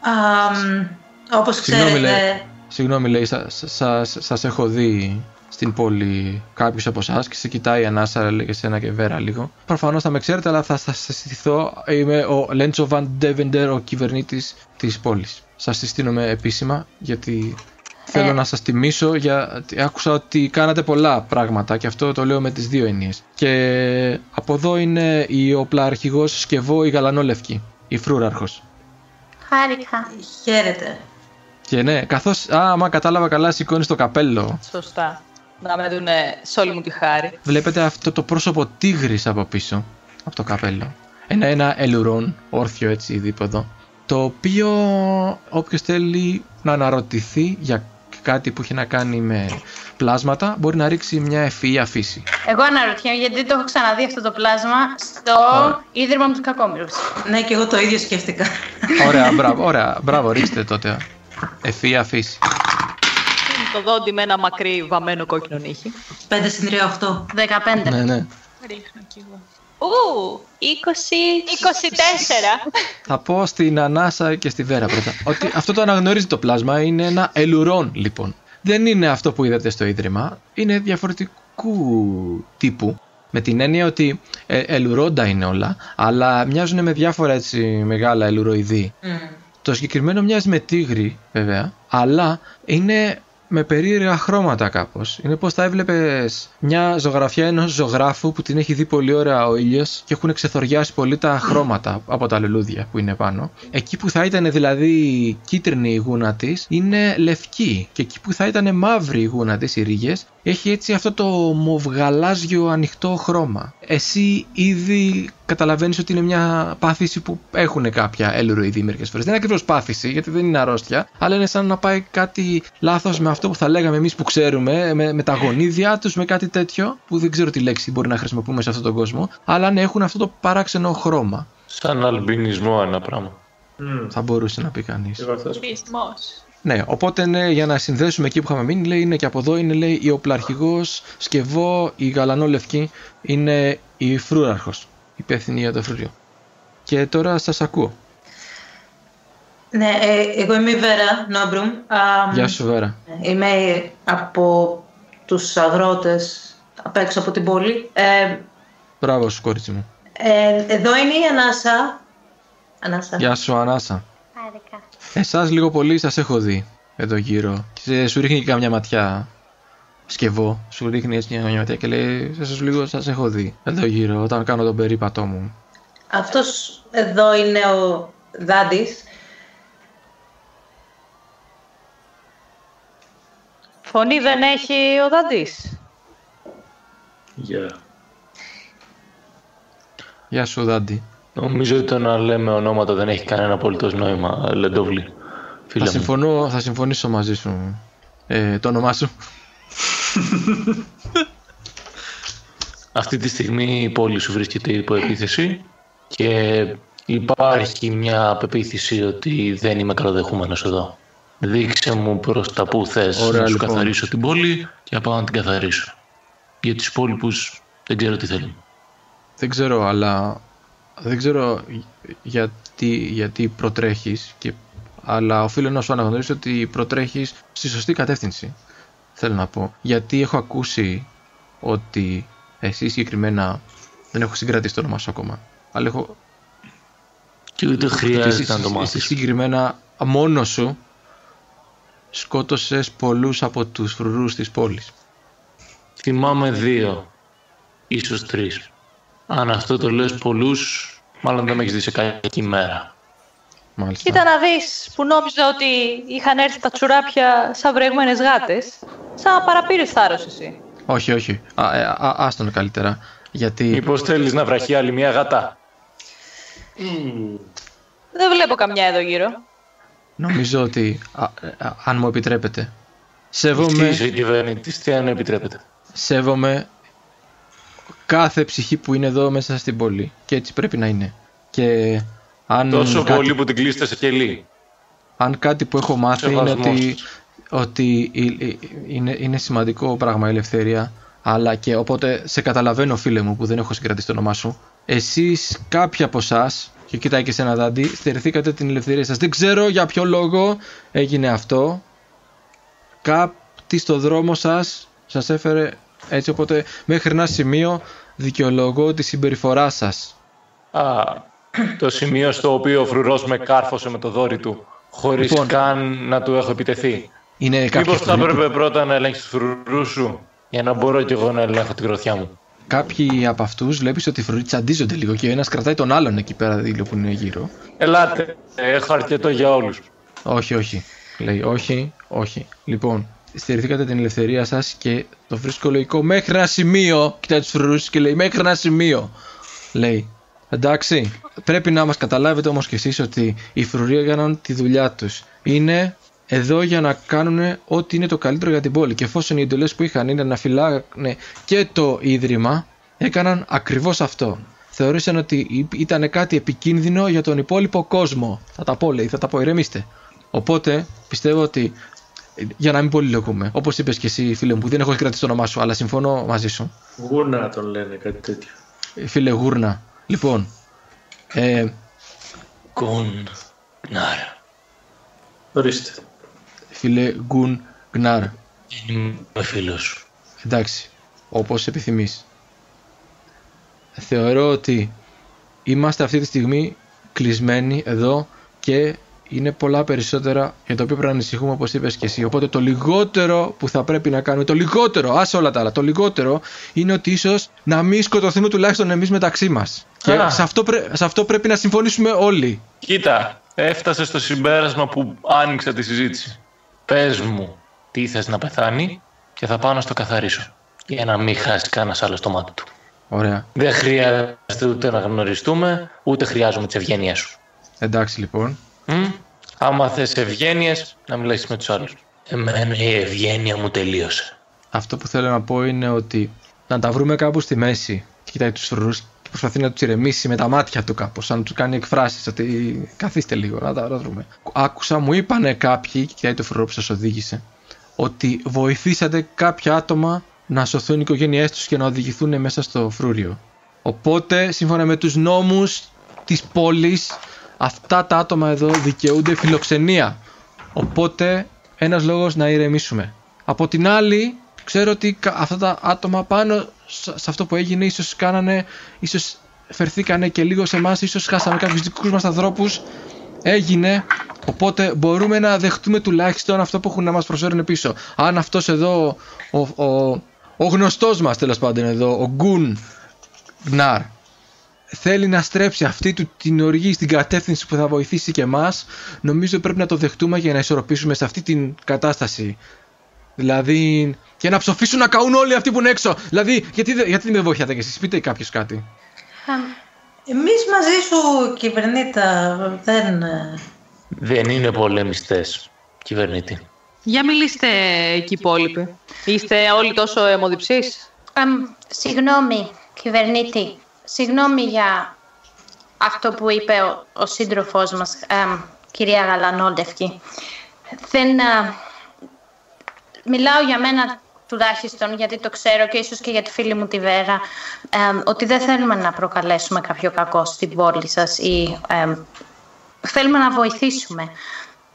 Αμ, όπως Συγγνώμη, λέει. ξέρετε, Συγγνώμη, λέει, σα, σας έχω δει στην πόλη κάποιο από εσάς και σε κοιτάει ανάσα, λέει και σένα και βέρα λίγο. Προφανώς θα με ξέρετε, αλλά θα σας συστηθώ. Είμαι ο Λέντσο Βαν Ντεβεντερ, ο κυβερνήτης της πόλης. Σας συστήνομαι επίσημα γιατί θέλω Ε. να σας τιμήσω γιατί άκουσα ότι κάνατε πολλά πράγματα και αυτό το λέω με τις δύο έννοιες. Και από εδώ είναι η οπλαρχηγός Σκευό η Γαλανόλευκη, η φρούραρχος. Χάρηκα. χαίρετε. Και ναι, καθώς, α, άμα κατάλαβα καλά, σηκώνεις το καπέλο. Σωστά. Να με δούνε σε όλη μου τη χάρη. Βλέπετε αυτό το πρόσωπο τίγρης από πίσω, από το καπέλο. Ένα, ένα ελουρόν, όρθιο έτσι δίποδο. Το οποίο όποιος θέλει να αναρωτηθεί για κάτι που έχει να κάνει με πλάσματα, μπορεί να ρίξει μια ευφυή φύση. Εγώ αναρωτιέμαι γιατί το έχω ξαναδεί αυτό το πλάσμα στο ίδρυμα μου τους Κακόμοιρους. Ναι, και εγώ το ίδιο σκέφτηκα. Ωραία, μπράβο, ωραία, μπράβο, ρίξτε τότε. Ευφυή φύση. Το δόντι με ένα μακρύ βαμμένο κόκκινο νύχι. 5 συν 3, 8. 15. Ναι, ναι. Ρίχνω κι εγώ. Ου, 20... 24. Θα πω στην Ανάσα και στη Βέρα πρώτα. ότι αυτό το αναγνωρίζει το πλάσμα είναι ένα ελουρόν λοιπόν. Δεν είναι αυτό που είδατε στο ίδρυμα. Είναι διαφορετικού τύπου. Με την έννοια ότι ε, ελουρόντα είναι όλα, αλλά μοιάζουν με διάφορα έτσι μεγάλα ελουροειδή. Το συγκεκριμένο μοιάζει με τίγρη, βέβαια, αλλά είναι με περίεργα χρώματα κάπως. Είναι πως θα έβλεπες μια ζωγραφιά ενός ζωγράφου που την έχει δει πολύ ωραία ο ήλιος και έχουν ξεθοριάσει πολύ τα χρώματα από τα λουλούδια που είναι πάνω. Εκεί που θα ήταν δηλαδή κίτρινη η γούνα της είναι λευκή και εκεί που θα ήταν μαύρη η γούνα της, οι ρίγες, έχει έτσι αυτό το μοβγαλάζιο ανοιχτό χρώμα. Εσύ ήδη καταλαβαίνεις ότι είναι μια πάθηση που έχουν κάποια έλουροειδή μερικέ φορές. Δεν είναι ακριβώς πάθηση, γιατί δεν είναι αρρώστια, αλλά είναι σαν να πάει κάτι λάθος με αυτό που θα λέγαμε εμείς που ξέρουμε, με, με τα γονίδια τους, με κάτι τέτοιο, που δεν ξέρω τι λέξη μπορεί να χρησιμοποιούμε σε αυτόν τον κόσμο, αλλά ναι, έχουν αυτό το παράξενο χρώμα. Σαν αλμπινισμό ένα πράγμα. Μμμ. Θα μπορούσε να πει κανείς. Εγώ αυτός. Πεισμός. Ναι, οπότε ναι, για να συνδέσουμε εκεί που είχαμε μείνει, λέει είναι και από εδώ είναι λέει η οπλαρχηγός, σκευό, η γαλανόλευκη είναι η φρούραρχος. Υπεύθυνη για το φρούριο. Και τώρα σας ακούω. Ναι, ε, εγώ είμαι η Βέρα Νόμπρουμ. Α, Γεια σου, Βέρα. Είμαι από τους αγρότες απ' έξω από την πόλη. Ε, Μπράβο σου, κόριτσι μου. ε, εδώ είναι η Ανάσα. Ανάσα. Γεια σου, Ανάσα. Χάρηκα. Εσάς λίγο πολύ σας έχω δει εδώ γύρω. Και σου ρίχνει και καμιά ματιά. Σκευό. Σου ρίχνει έτσι μια ματιά και λέει: Σας λίγο σας έχω δει εδώ γύρω όταν κάνω τον περίπατό μου. Αυτός εδώ είναι ο Δάντης. Φωνή δεν έχει ο Δαντής. Γεια. Γεια σου, Δάντι. Νομίζω ότι το να λέμε ονόματα δεν έχει κανένα απολύτως νόημα, Λεντόβλη. Θα, Φίλε μου. συμφωνώ, θα συμφωνήσω μαζί σου. Ε, το όνομά σου. Αυτή τη στιγμή η πόλη σου βρίσκεται υπό επίθεση και υπάρχει μια πεποίθηση ότι δεν είμαι καλοδεχούμενος εδώ. Δείξε μου προς τα που θες Ωραία, να σου λοιπόν. καθαρίσω την πόλη και να πάω να την καθαρίσω. Για τους υπόλοιπους δεν ξέρω τι θέλουν. Δεν ξέρω, αλλά δεν ξέρω γιατί, γιατί προτρέχεις και, αλλά οφείλω να σου αναγνωρίσω ότι προτρέχεις στη σωστή κατεύθυνση. Θέλω να πω. Γιατί έχω ακούσει ότι εσύ συγκεκριμένα δεν έχω συγκρατήσει το όνομα σου ακόμα. Αλλά έχω Και ούτε ότι χρειάζεται εσύ, να το εσύ μάθεις. συγκεκριμένα μόνος σου σκότωσες πολλούς από τους φρουρούς της πόλης. Θυμάμαι δύο, ίσως τρεις. Αν αυτό το λες πολλούς, μάλλον δεν με έχεις δει σε κακή μέρα. Μάλιστα. Κοίτα να δεις που νόμιζα ότι είχαν έρθει τα τσουράπια σαν βρεγμένες γάτες. Σαν να παραπήρες θάρρος εσύ. Όχι, όχι. Α, ε, α, άστον καλύτερα. Γιατί... Μήπως θέλεις να βραχεί άλλη μια γατά. Δεν βλέπω καμιά εδώ γύρω. Νομίζω ότι, α, α, αν μου επιτρέπετε, Τι σέβομαι, είσαι η κυβέρνητης, τι αν επιτρέπετε. σέβομαι κάθε ψυχή που είναι εδώ μέσα στην πόλη. Και έτσι πρέπει να είναι. Και αν, Τόσο κάτι, πολύ που την κλείσετε σε κελί. αν κάτι που έχω μάθει είναι Σεβασμός. ότι, ότι ε, ε, είναι, είναι σημαντικό πράγμα η ελευθερία, αλλά και οπότε σε καταλαβαίνω φίλε μου που δεν έχω συγκρατήσει το όνομά σου, εσείς κάποιοι από εσάς, και κοιτάει και σε ένα δάντη, στερηθήκατε την ελευθερία σας. Δεν ξέρω για ποιο λόγο έγινε αυτό. Κάτι στο δρόμο σας σας έφερε έτσι, οπότε μέχρι ένα σημείο δικαιολογώ τη συμπεριφορά σας. Α, το σημείο στο οποίο ο φρουρός με κάρφωσε με το δόρι του, χωρίς Λοιπόν. καν να του έχω επιτεθεί. Είναι κάποια Μήπως θα στιγμή που- έπρεπε πρώτα να ελέγξεις τους φρουρούς σου, για να μπορώ κι εγώ να ελέγχω την γροθιά μου. Κάποιοι από αυτούς βλέπεις ότι οι φρουροί τσαντίζονται λίγο και ο ένας κρατάει τον άλλον εκεί πέρα δίλο που είναι γύρω. Ελάτε, έχω αρκετό για όλους. Όχι, όχι. Λέει, όχι, όχι. Λοιπόν, στερηθήκατε την ελευθερία σας και το βρίσκω λογικό μέχρι ένα σημείο. Κοιτάει τους φρουρούς και λέει, μέχρι ένα σημείο. Λέει, εντάξει, πρέπει να μας καταλάβετε όμως κι εσείς ότι οι φρουροί έκαναν τη δουλειά τους. Είναι εδώ για να κάνουν ό,τι είναι το καλύτερο για την πόλη. Και εφόσον οι εντολές που είχαν είναι να φυλάνε και το ίδρυμα, έκαναν ακριβώς αυτό. Θεωρήσαν ότι ήταν κάτι επικίνδυνο για τον υπόλοιπο κόσμο. Θα τα πω, λέει, θα τα πω, ηρεμήστε. Οπότε πιστεύω ότι. Για να μην πολυλογούμε, όπως είπες και εσύ, φίλε μου, που δεν έχω κρατήσει το όνομά σου, αλλά συμφωνώ μαζί σου. Γούρνα τον λένε, κάτι τέτοιο. Ε, Φίλε Γούρνα. Λοιπόν, ε, Κον, νάρα. Ορίστε. φίλε Γκουν Γκνάρ, Είμαι φίλος σου. εντάξει, όπως επιθυμείς. Θεωρώ ότι είμαστε αυτή τη στιγμή κλεισμένοι εδώ και είναι πολλά περισσότερα για το οποίο πρέπει να ανησυχούμε όπως είπες και εσύ. Οπότε το λιγότερο που θα πρέπει να κάνουμε, το λιγότερο, άσε όλα τα άλλα, το λιγότερο είναι ότι ίσως να μην σκοτωθούμε τουλάχιστον εμείς μεταξύ μας. Και Α. σε αυτό, πρέ- σε αυτό πρέπει να συμφωνήσουμε όλοι. Κοίτα, έφτασε στο συμπέρασμα που άνοιξα τη συζήτηση. Πες μου τι θες να πεθάνει και θα πάω να στο καθαρίσω. Για να μην χάσει κανένας άλλο το μάτι του. Ωραία. Δεν χρειάζεται ούτε να γνωριστούμε, ούτε χρειάζομαι τις ευγένειές σου. Εντάξει λοιπόν. Μμ; Άμα θες ευγένειες, να μιλήσεις με τους άλλους. Εμένα η ευγένεια μου τελείωσε. Αυτό που θέλω να πω είναι ότι να τα βρούμε κάπου στη μέση. Και κοιτάει τους φρουρούς και προσπαθεί να τους ηρεμήσει με τα μάτια του κάπως, σαν να τους κάνει εκφράσεις, ότι καθίστε λίγο, να τα, να τα βρούμε. Άκουσα, μου είπανε κάποιοι, και κοιτάει το φρουρό που σας οδήγησε, ότι βοηθήσατε κάποια άτομα να σωθούν οι οικογένειές τους και να οδηγηθούν μέσα στο φρούριο. Οπότε, σύμφωνα με τους νόμους της πόλης, αυτά τα άτομα εδώ δικαιούνται φιλοξενία. Οπότε, ένας λόγος να ηρεμήσουμε. Από την άλλη, ξέρω ότι κα- αυτά τα άτομα πάνω σε σε αυτό που έγινε ίσως κάνανε, ίσως φερθήκανε και λίγο σε εμάς, ίσως χάσαμε κάποιους δικούς μας ανθρώπους. Έγινε, οπότε μπορούμε να δεχτούμε τουλάχιστον αυτό που έχουν να μας προσφέρουν πίσω. Αν αυτός εδώ, ο, ο, ο γνωστός μας τέλος πάντων εδώ, ο Γκουν Γνάρ, θέλει να στρέψει αυτή του την οργή στην κατεύθυνση που θα βοηθήσει και εμάς, νομίζω πρέπει να το δεχτούμε για να ισορροπήσουμε σε αυτή την κατάσταση. Δηλαδή, και να ψοφήσουν να καούν όλοι αυτοί που είναι έξω. Δηλαδή, γιατί, δεν- γιατί δεν με βοηθάτε κι εσείς, πείτε κάποιος κάτι. Εμείς μαζί σου, κυβερνήτα, δεν... ε, Δεν είναι πολεμιστέ, κυβερνήτη. Για μιλήστε εκεί οι υπόλοιποι. Είστε όλοι τόσο αιμοδιψείς; Εμ, συγγνώμη, κυβερνήτη. Συγγνώμη για αυτό που είπε ο, ο σύντροφός μας, εμ, κυρία Γαλανόλευκη. Δεν... α, μιλάω για μένα τουλάχιστον, γιατί το ξέρω και ίσως και για τη φίλη μου τη Βέρα, εμ, ότι δεν θέλουμε να προκαλέσουμε κάποιο κακό στην πόλη σας ή εμ, θέλουμε να βοηθήσουμε.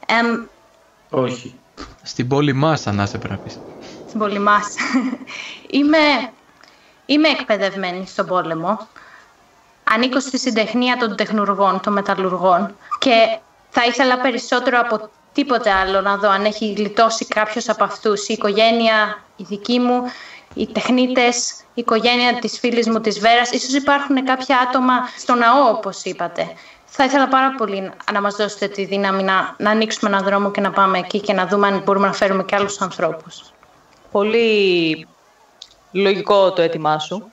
Εμ, Όχι. Στην πόλη μας, Ανάσε, πρέπει να πεις. στην πόλη μας. είμαι, είμαι εκπαιδευμένη στον πόλεμο. Ανήκω στη συντεχνία των τεχνουργών, των μεταλλουργών και θα ήθελα περισσότερο από τίποτε άλλο να δω αν έχει γλιτώσει κάποιος από αυτούς. Η οικογένεια, η δική μου, οι τεχνίτες, η οικογένεια της φίλης μου της Βέρας. Ίσως υπάρχουν κάποια άτομα στο ναό, όπως είπατε. Θα ήθελα πάρα πολύ να μας δώσετε τη δύναμη να, να ανοίξουμε έναν δρόμο και να πάμε εκεί και να δούμε αν μπορούμε να φέρουμε και άλλους ανθρώπους. Πολύ λογικό το αίτημά σου.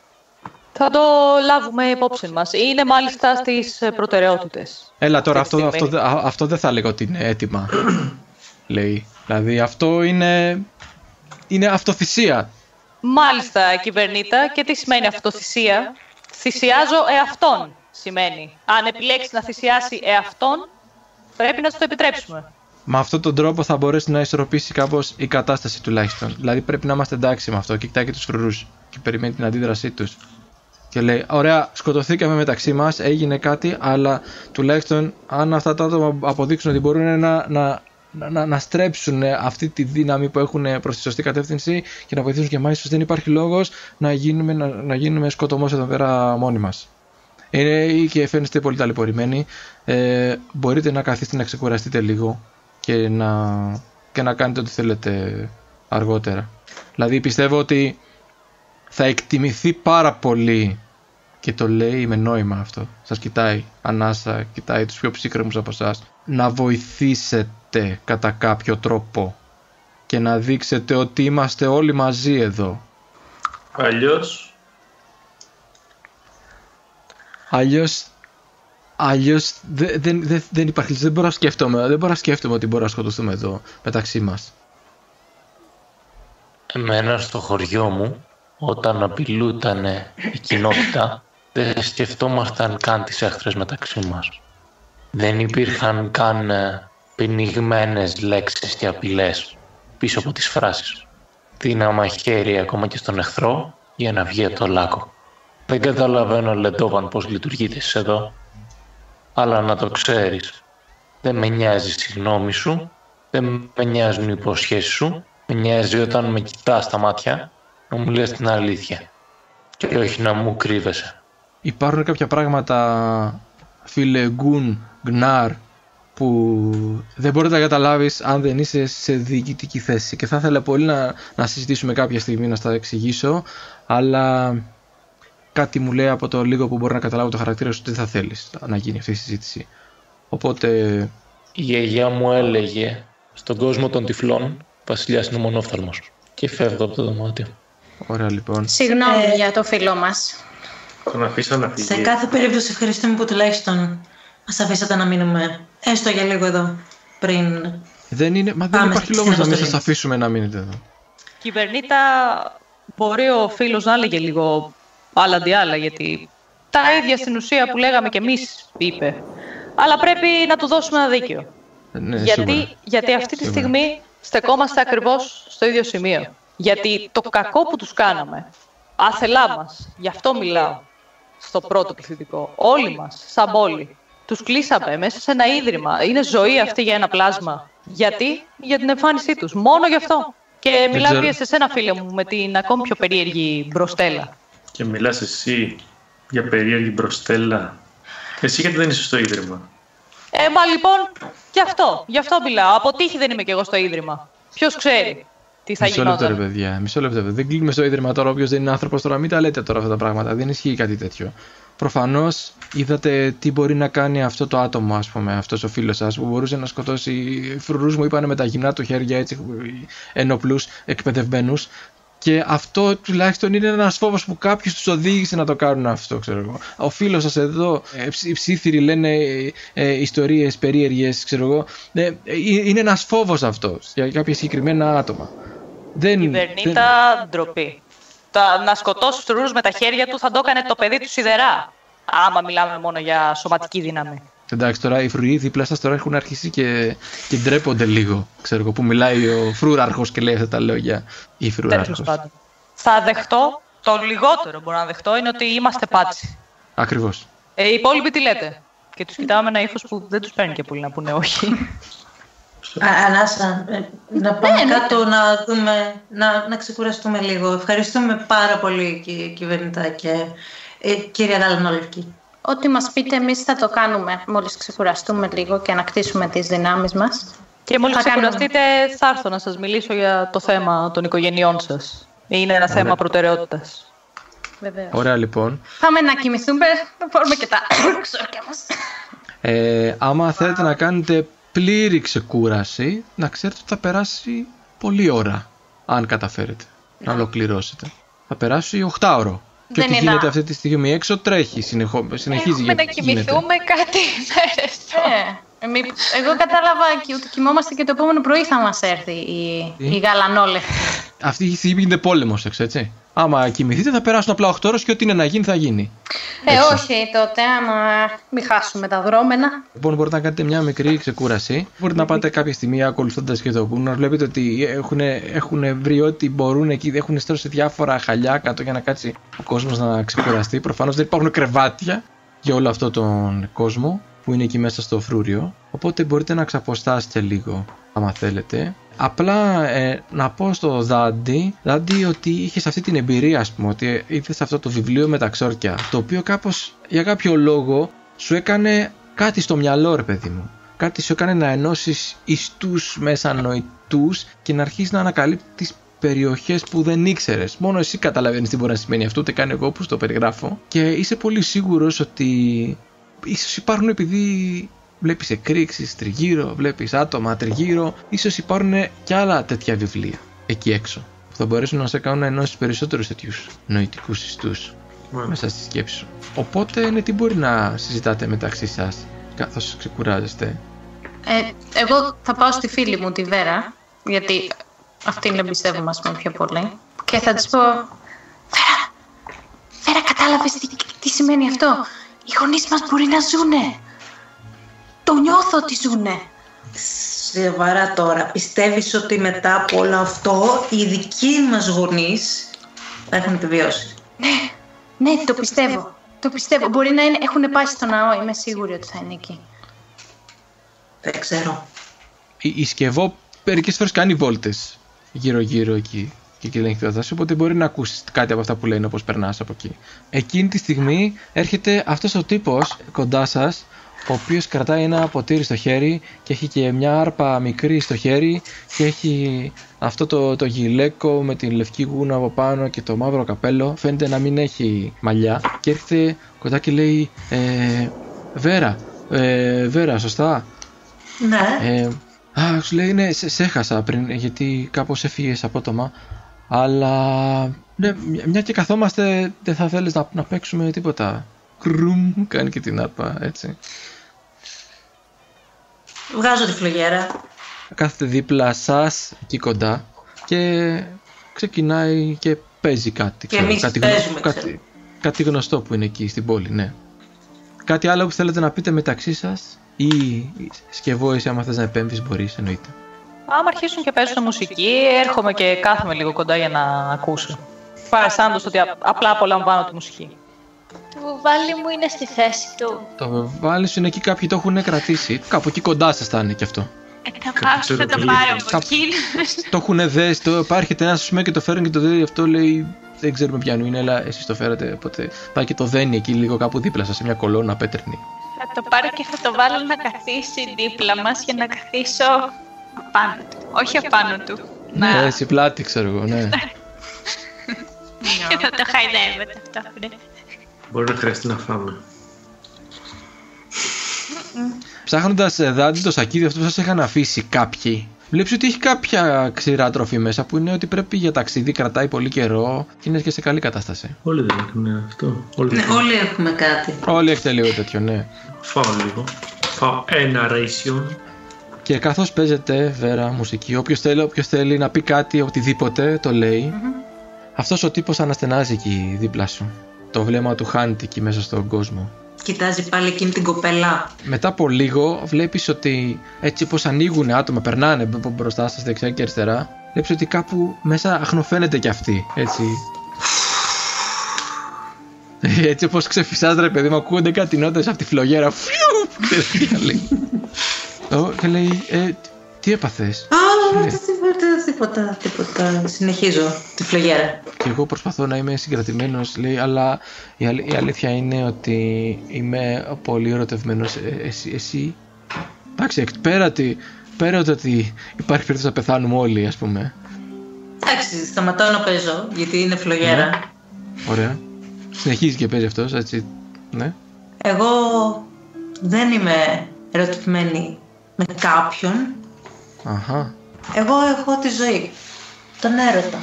Θα το λάβουμε υπόψη μας. Είναι μάλιστα στις ε, προτεραιότητες. Έλα τώρα, Αυτή αυτό, τη αυτό, στιγμή. δε- α- αυτό δεν θα λέγω ότι είναι έτοιμα. λέει. Δηλαδή, αυτό είναι. Είναι αυτοθυσία. Μάλιστα, κυβερνήτα. Και τι σημαίνει αυτοθυσία; Θυσιάζω εαυτόν, σημαίνει. Αν επιλέξεις να θυσιάσει εαυτόν, πρέπει να σου το επιτρέψουμε. Με αυτόν τον τρόπο θα μπορέσει να ισορροπήσει κάπως η κατάσταση τουλάχιστον. Δηλαδή πρέπει να είμαστε εντάξει με αυτό. Και κοιτάει και τους φρουρούς και περιμένει την αντίδρασή τους. Και λέει: Ωραία, σκοτωθήκαμε μεταξύ μας, έγινε κάτι, αλλά τουλάχιστον αν αυτά τα άτομα αποδείξουν ότι μπορούν να, να, να, να, να στρέψουν αυτή τη δύναμη που έχουν προς τη σωστή κατεύθυνση και να βοηθήσουν και εμάς, ίσως δεν υπάρχει λόγος να γίνουμε, να, να γίνουμε σκοτωμός εδώ πέρα μόνοι μας. Είναι και φαίνεστε πολύ ταλαιπωρημένοι. Ε, μπορείτε να καθίσετε να ξεκουραστείτε λίγο και να, και να κάνετε ό,τι θέλετε αργότερα. Δηλαδή πιστεύω ότι θα εκτιμηθεί πάρα πολύ και το λέει με νόημα αυτό. Σας κοιτάει ανάσα, κοιτάει τους πιο ψύχρεμους από εσάς. Να βοηθήσετε κατά κάποιο τρόπο και να δείξετε ότι είμαστε όλοι μαζί εδώ. Αλλιώς, Αλλιώς Αλλιώς δεν, δεν, δεν, δεν υπάρχει δεν μπορώ να σκέφτομαι δεν μπορώ να σκέφτομαι ότι μπορούμε να σκοτωθούμε εδώ μεταξύ μας Εμένα στο χωριό μου, όταν απειλούταν η κοινότητα, δεν σκεφτόμασταν καν τις έχθρες μεταξύ μας. Δεν υπήρχαν καν ε, πνιγμένες λέξεις και απειλές πίσω από τις φράσεις. Δίναμε χέρι ακόμα και στον εχθρό για να βγει από το λάκκο. Δεν καταλαβαίνω, Λεντόβαν, πώς λειτουργείτε εσείς εδώ. Αλλά να το ξέρεις, δεν με νοιάζει η γνώμη σου, δεν με νοιάζουν οι υποσχέσεις σου, με νοιάζει όταν με κοιτάς στα μάτια να μου λες την αλήθεια και όχι να μου κρύβεσαι. Υπάρχουν κάποια πράγματα φίλε Γκουν, Γκνάρ που δεν μπορεί να καταλάβεις αν δεν είσαι σε διοικητική θέση. Και θα ήθελα πολύ να, να συζητήσουμε κάποια στιγμή να στα εξηγήσω, αλλά κάτι μου λέει από το λίγο που μπορεί να καταλάβω το χαρακτήρα σου ότι δεν θα θέλεις να γίνει αυτή η συζήτηση. Οπότε. Η γιαγιά μου έλεγε στον κόσμο των τυφλών, Βασιλιάς είναι ο μονόφθαλμος. Και φεύγω από το δωμάτιο. Ωραία λοιπόν. Συγγνώμη Ε, για το φίλο μας. Τον αφήσα να φύγει. Σε κάθε περίπτωση ευχαριστούμε που τουλάχιστον μας αφήσατε να μείνουμε έστω για λίγο εδώ πριν. Δεν είναι, μα δεν Πάμε υπάρχει στην λόγος να μην αποστολή. σας αφήσουμε να μείνετε εδώ. Κυβερνήτα, μπορεί ο φίλος να έλεγε λίγο άλλα αντί άλλα, γιατί τα ίδια στην ουσία που λέγαμε κι εμείς είπε. Αλλά πρέπει να του δώσουμε ένα δίκιο. Ναι, γιατί, σίγουρα. γιατί αυτή τη Σίγουρα. στιγμή στεκόμαστε ακριβώς στο ίδιο σημείο. Γιατί το κακό που τους κάναμε, άθελά μας, γι' αυτό μιλάω, στο πρώτο πληθυντικό, όλοι μας, σαν πόλη, τους κλείσαμε μέσα σε ένα ίδρυμα. Είναι ζωή αυτή για ένα πλάσμα. Γιατί; Για την εμφάνισή τους. Μόνο γι' αυτό. Και μιλάω ξέρω. και σε σένα, φίλε μου, με την ακόμη πιο περίεργη μπροστέλα. Και μιλάς εσύ για περίεργη μπροστέλα. Εσύ γιατί δεν είσαι στο ίδρυμα; Ε, μα λοιπόν, γι' αυτό, γι' αυτό μιλάω. Από τύχη δεν είμαι κι εγώ στο ίδρυμα. Ποιος ξέρει; Τι θα Μισό λεπτό, ρε γινόταν. παιδιά. Μισό λεπτό. παιδιά. Δεν κλείνουμε στο ίδρυμα τώρα. Όποιος δεν είναι άνθρωπος τώρα, μην τα λέτε τώρα αυτά τα πράγματα. Δεν ισχύει κάτι τέτοιο. Προφανώς είδατε τι μπορεί να κάνει αυτό το άτομο, ας πούμε, αυτός ο φίλος σας, που μπορούσε να σκοτώσει. Φρουρούς μου είπαν με τα γυμνά του χέρια έτσι, ενόπλου, εκπαιδευμένους. Και αυτό τουλάχιστον είναι ένας φόβος που κάποιος τους οδήγησε να το κάνουν αυτό, ξέρω εγώ. Ο φίλος σας εδώ, ε, ψ- οι ψήθυροι λένε ε, ιστορίες περίεργες, ξέρω εγώ. Ε, ε, είναι ένας φόβος αυτός για κάποια συγκεκριμένα άτομα. Δεν, Κυβερνήτα, ντροπή. Τα, να σκοτώσει φρουρού με τα χέρια του θα το έκανε το παιδί του σιδερά. Άμα μιλάμε μόνο για σωματική δύναμη. Εντάξει, τώρα οι φρουροί δίπλα σας τώρα έχουν αρχίσει και, και ντρέπονται λίγο. Ξέρω εγώ που μιλάει ο φρούραρχο και λέει αυτά τα λόγια. Ή Τέλος φρούραρχο. πάντων. Θα δεχτώ, το λιγότερο μπορώ να δεχτώ είναι ότι είμαστε πάτσι. Ακριβώς. Ε, οι υπόλοιποι τι λέτε; Και τους κοιτάμε με ένα ύφος που δεν τους παίρνει και πολύ να πούνε όχι. Α, Ανάσα, ε, να πάμε ναι. κάτω να δούμε, να, να ξεκουραστούμε λίγο. Ευχαριστούμε πάρα πολύ κύριε κυβερνητά και ε, κύριε Γαλανόλευκη. Ό,τι μας πείτε εμείς θα το κάνουμε μόλις ξεκουραστούμε λίγο και ανακτήσουμε τις δυνάμεις μας. και μόλις Θα κάνουμε. ξεκουραστείτε, θα έρθω να σας μιλήσω για το θέμα των οικογενειών σας. Είναι ένα θέμα προτεραιότητας. Βεβαίως. Ωραία λοιπόν. Πάμε να κοιμηθούμε, να πάρουμε και τα ξόρκια μας. Ε, άμα θέλετε να κάνετε πλήρη ξεκούραση, να ξέρετε ότι θα περάσει πολλή ώρα. Αν καταφέρετε να ολοκληρώσετε. Θα περάσει 8 ώρο. Και Δεν ό,τι είναι γίνεται να- αυτή τη στιγμή έξω τρέχει, συνεχώ, συνεχίζει Έχουμε να γίνεται. κοιμηθούμε κάτι μέρες τώρα. Ε, μη- εγώ κατάλαβα και ότι κοιμόμαστε και το επόμενο πρωί θα μας έρθει η, Τι; η γαλανόλευκη. Αυτή τη στιγμή γίνεται πόλεμος έξω, έτσι. Άμα κοιμηθείτε θα περάσουν απλά 8 ώρες και ό,τι είναι να γίνει θα γίνει. Ε, Έξω. όχι τότε, άμα μην χάσουμε τα δρόμενα. Λοιπόν, μπορείτε να κάνετε μια μικρή ξεκούραση. Μπορείτε να πάτε κάποια στιγμή ακολουθώντας και το βουνό. Βλέπετε ότι έχουν, έχουν βρει ό,τι μπορούν εκεί. Έχουν στρώσει διάφορα χαλιά κάτω για να κάτσει ο κόσμος να ξεκουραστεί. Προφανώς δεν υπάρχουν κρεβάτια για όλο αυτό τον κόσμο που είναι εκεί μέσα στο φρούριο. Οπότε μπορείτε να ξαποστάσετε λίγο, άμα θέλετε. Απλά ε, να πω στο Δάντι, Δάντι ότι είχε αυτή την εμπειρία, ας πούμε, ότι είδε αυτό το βιβλίο με τα ξόρκια. Το οποίο κάπως για κάποιο λόγο σου έκανε κάτι στο μυαλό, ρε παιδί μου. Κάτι σου έκανε να ενώσεις ιστούς μέσα νοητούς και να αρχίσεις να ανακαλύπτεις περιοχές που δεν ήξερες. Μόνο εσύ καταλαβαίνεις τι μπορεί να σημαίνει αυτό, ούτε καν εγώ που το περιγράφω. Και είσαι πολύ σίγουρος ότι ίσως υπάρχουν επειδή βλέπεις εκρήξεις τριγύρω, βλέπεις άτομα τριγύρω, ίσως υπάρχουν και άλλα τέτοια βιβλία εκεί έξω που θα μπορέσουν να σε κάνουν να ενώσεις περισσότερους τέτοιους νοητικούς ιστούς μέσα στη σκέψη σου. Οπότε ναι, τι μπορεί να συζητάτε μεταξύ σας καθώς ξεκουράζεστε. Ε, εγώ θα πάω στη φίλη μου τη Βέρα, γιατί αυτήν εμπιστεύομαι ας πούμε πιο πολύ. Και θα της πω, Βέρα, Βέρα κατάλαβες τι, τι σημαίνει αυτό; Οι γονείς μας μπορεί να ζουνε. Το νιώθω ότι ζουνε. Σοβαρά τώρα, πιστεύεις ότι μετά από όλο αυτό οι δικοί μας γονείς θα έχουν επιβιώσει; Ναι, το πιστεύω. Το πιστεύω. Μπορεί να είναι, έχουν πάει στο ναό, είμαι σίγουρη ότι θα είναι εκεί. Δεν ξέρω. Η, η Σκευό μερικές φορές κάνει βόλτες γύρω-γύρω εκεί και εκεί ελέγχει τη κατάσταση, οπότε μπορεί να ακούσεις κάτι από αυτά που λένε όπως περνάς από εκεί. Εκείνη τη στιγμή έρχεται αυτός ο τύπος κοντά σας, ο οποίος κρατάει ένα ποτήρι στο χέρι και έχει και μια άρπα μικρή στο χέρι και έχει αυτό το, το γυλαίκο με την λευκή γούνα από πάνω και το μαύρο καπέλο. Φαίνεται να μην έχει μαλλιά και έρχεται κοντά και λέει ε, Βέρα, ε, Βέρα, σωστά; Ναι. Ε, α, σου λέει, ναι, σε, σε έχασα πριν, γιατί κάπως έφυγες απότομα. Αλλά, ναι, μια- μια και καθόμαστε, δεν θα θέλεις να, να παίξουμε τίποτα. Κρουμ, κάνει και την άρπα, έτσι. Βγάζω τη φλογέρα. Κάθεται δίπλα σας, εκεί κοντά, και ξεκινάει και παίζει κάτι. Και εμείς κάτι, παίζουμε, κάτι, ξέρω. κάτι γνωστό που είναι εκεί στην πόλη, ναι. Κάτι άλλο που θέλετε να πείτε μεταξύ σας ή σκευό εσύ άμα θες να επέμβεις μπορείς, εννοείται. Άμα αρχίσουν και παίζουν μουσική, έρχομαι και κάθομαι λίγο κοντά για να ακούσω. Παρασάντως ότι α- απλά απολαμβάνω τη μουσική. Το βουβάλι μου είναι στη θέση του. Το βάλει σου είναι εκεί κάποιοι το έχουν κρατήσει. Κάπου εκεί κοντά σας θα είναι και αυτό. Ε, θα πάω, θα το πολύ. πάρω από Κάπου- εκεί. Το έχουν δέσει, το υπάρχει ένα σου και το φέρνει και το δένει. Αυτό λέει δεν ξέρουμε ποιανού είναι, αλλά εσείς το φέρετε. Οπότε πάει και το δένει εκεί λίγο κάπου δίπλα σας σε μια κολόνα πέτρινη. Θα το πάρω και θα το βάλω να καθίσει δίπλα μας για να καθίσω απάνω του. Όχι απάνω του. Να... Ναι, εσύ πλάτη, ξέρω εγώ, ναι. Και θα το χαϊδεύετε αυτό. Ναι. Μπορεί να χρειαστεί να φάμε. Ψάχνοντας δάντη το σακίδι αυτό που σας είχαν αφήσει κάποιοι, βλέπεις ότι έχει κάποια ξηρά τροφή μέσα που είναι ότι πρέπει για ταξίδι, κρατάει πολύ καιρό και είναι και σε καλή κατάσταση. Όλοι δεν έχουν αυτό. Όλοι Ναι, δεν όλοι έχουμε κάτι. Όλοι έχετε λίγο τέτοιο, ναι. Φάω λίγο. Φάω ένα ration. Και καθώς παίζεται βέρα μουσική, όποιος θέλει, όποιος θέλει να πει κάτι, οτιδήποτε, το λέει. Αυτός ο τύπος αναστενάζει εκεί δίπλα σου. Το βλέμμα του χάνεται εκεί μέσα στον κόσμο. Κοιτάζει πάλι εκείνη την κοπέλα. Μετά από λίγο βλέπεις ότι έτσι πως ανοίγουν άτομα, περνάνε μπ- μπ- μπροστά σας δεξιά και αριστερά. Βλέπεις ότι κάπου μέσα αχνοφαίνεται κι αυτή, έτσι. Έτσι όπως ξεφυσάς ρε παιδί μου, ακούγονται κάτι νότες από τη φλογέρα. Φιου! Και δεν λέει. Ω, Και λέει, ε, τι έπαθες; Α, Ναι. τίποτα, τίποτα, τίποτα. Συνεχίζω τη φλογέρα. Και εγώ προσπαθώ να είμαι συγκρατημένος, λέει, αλλά η, αλη- η αλήθεια είναι ότι είμαι πολύ ερωτευμένος. Ε, εσύ, εσύ, εντάξει, εκ- πέρα, ότι, πέρα ότι- ότι υπάρχει περίπτωση να πεθάνουμε όλοι, ας πούμε. Εντάξει, σταματάω να παίζω, γιατί είναι φλογέρα. Ναι. Ωραία. Συνεχίζει και παίζει αυτός, έτσι, ναι. Εγώ δεν είμαι ερωτευμένη με κάποιον. Αχα. Εγώ έχω τη ζωή. Τον έρωτα.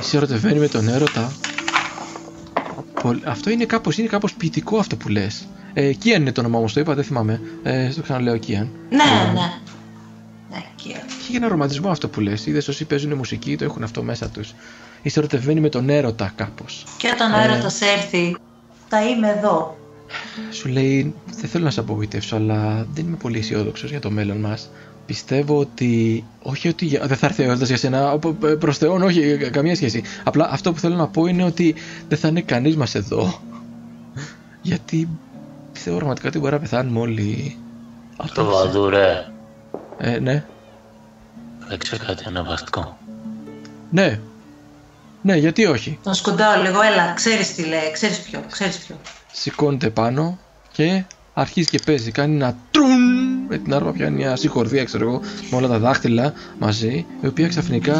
Είσαι ερωτευμένη με τον έρωτα. Πολ- Αυτό είναι κάπως, είναι κάπως ποιητικό αυτό που λες. Ε, Κίαν είναι το όνομά μου, το είπα, δεν θυμάμαι. Ε, στο ξαναλέω Κίαν. Ναι, ναι. Ναι, κύριε. Έχει ένα ρομαντισμό αυτό που λες. Είδες όσοι παίζουν μουσική το έχουν αυτό μέσα τους. Είσαι ερωτευμένη με τον έρωτα κάπως. Και όταν ο Ε. έρωτας έρθει, θα είμαι εδώ. Σου λέει, δεν θέλω να σε απογοητεύσω, αλλά δεν είμαι πολύ αισιόδοξος για το μέλλον μας. Πιστεύω ότι. Όχι ότι για- δεν θα έρθει ο έρωτας για σένα, προς Θεόν, όχι, κα- καμία σχέση. Απλά αυτό που θέλω να πω είναι ότι δεν θα είναι κανείς μας εδώ. Γιατί πιστεύω πραγματικά ότι μπορεί να πεθάνουμε όλοι. Το βαδούρε. Ε, ναι. Παίξε κάτι αναβαστικό. Ναι. Ναι, γιατί όχι. Τον σκοντάω λίγο, έλα, ξέρεις τι λέει, ξέρεις ποιο, ξέρεις ποιο. Σηκώνεται πάνω και αρχίζει και παίζει. Κάνει ένα τρουν με την άρπα, πιάνει μια συγχορδία, ξέρω εγώ, με όλα τα δάχτυλα μαζί, η οποία ξαφνικά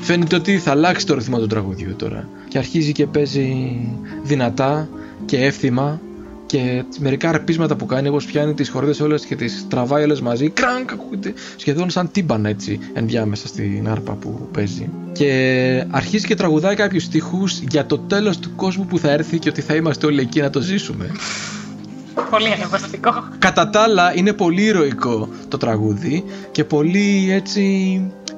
φαίνεται ότι θα αλλάξει το ρυθμό του τραγουδιού τώρα. Και αρχίζει και παίζει δυνατά και εύθυμα και μερικά αρπίσματα που κάνει, όπως πιάνει τις χορδές όλες και τις τραβάει όλες μαζί, κρανκ, ακούγεται σχεδόν σαν τύμπανα έτσι, ενδιάμεσα στην άρπα που παίζει. Και αρχίζει και τραγουδάει κάποιους στίχους για το τέλος του κόσμου που θα έρθει και ότι θα είμαστε όλοι εκεί να το ζήσουμε. Πολύ ανεβαστικό. Κατά τα άλλα είναι πολύ ηρωικό το τραγούδι και πολύ έτσι...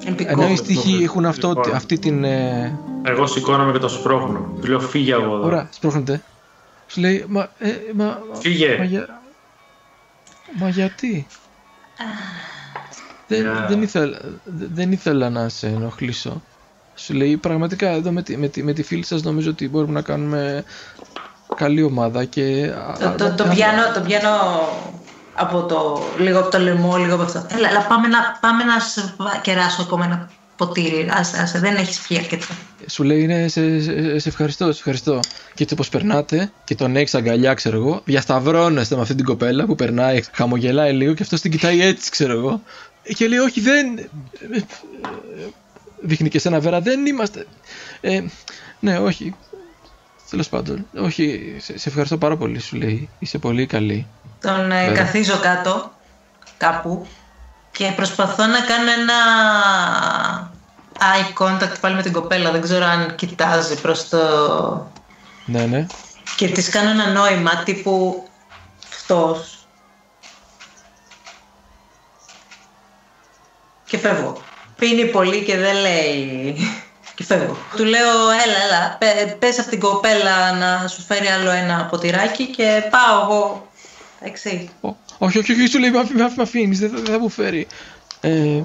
Εμπικό. Ενώ οι στίχοι έχουν αυτό, Λοιπόν. αυτή την... Ε, Εγώ σηκώνομαι και το σπρώχνω. Του λέω φύγε από εδώ. Ωραία, σπρώχνετε. Σου λέει, μα, ε, μα, μα, Φύγε. μα, για- μα γιατί; δεν, Για- δεν, ήθελα, δε- δεν ήθελα να σε ενοχλήσω. Σου λέει, πραγματικά εδώ με τη, με τη, με τη φίλη σας νομίζω ότι μπορούμε να κάνουμε καλή ομάδα και... Το, το, το, πιάνω, το πιάνω από το, λίγο από το λαιμό, λίγο από αυτό. Έλα, αλλά πάμε να, πάμε να σε βα- κεράσω ακόμα ένα ποτήρι. Άσε, άσε, δεν έχεις πιει αρκετά. Σου λέει ναι, σε, σε, σε ευχαριστώ, σε ευχαριστώ. Και έτσι όπω περνάτε και τον έχει αγκαλιά, ξέρω εγώ, διασταυρώνεστε με αυτή την κοπέλα που περνάει, χαμογελάει λίγο και αυτό την κοιτάει έτσι, ξέρω εγώ. Και λέει, Όχι, δεν. Δείχνει και σε ένα βέρα, δεν είμαστε. Ε, ναι, όχι. Τέλος πάντων, όχι, σε, σε ευχαριστώ πάρα πολύ, σου λέει. Είσαι πολύ καλή. Τον ε, Βέβαια. καθίζω κάτω, κάπου, και προσπαθώ να κάνω ένα eye contact πάλι με την κοπέλα. Δεν ξέρω αν κοιτάζει προς το... Ναι, ναι. Και της κάνω ένα νόημα τύπου αυτός. Και φεύγω. Πίνει πολύ και δεν λέει... Και φεύγω. Του λέω, έλα, έλα, πε- πες από την κοπέλα να σου φέρει άλλο ένα ποτηράκι και πάω εγώ. Εντάξει. Ω, όχι, όχι, όχι, σου λέει, μ' αφ- μ' αφήνεις, δεν, θα- δεν θα μου φέρει. Ε,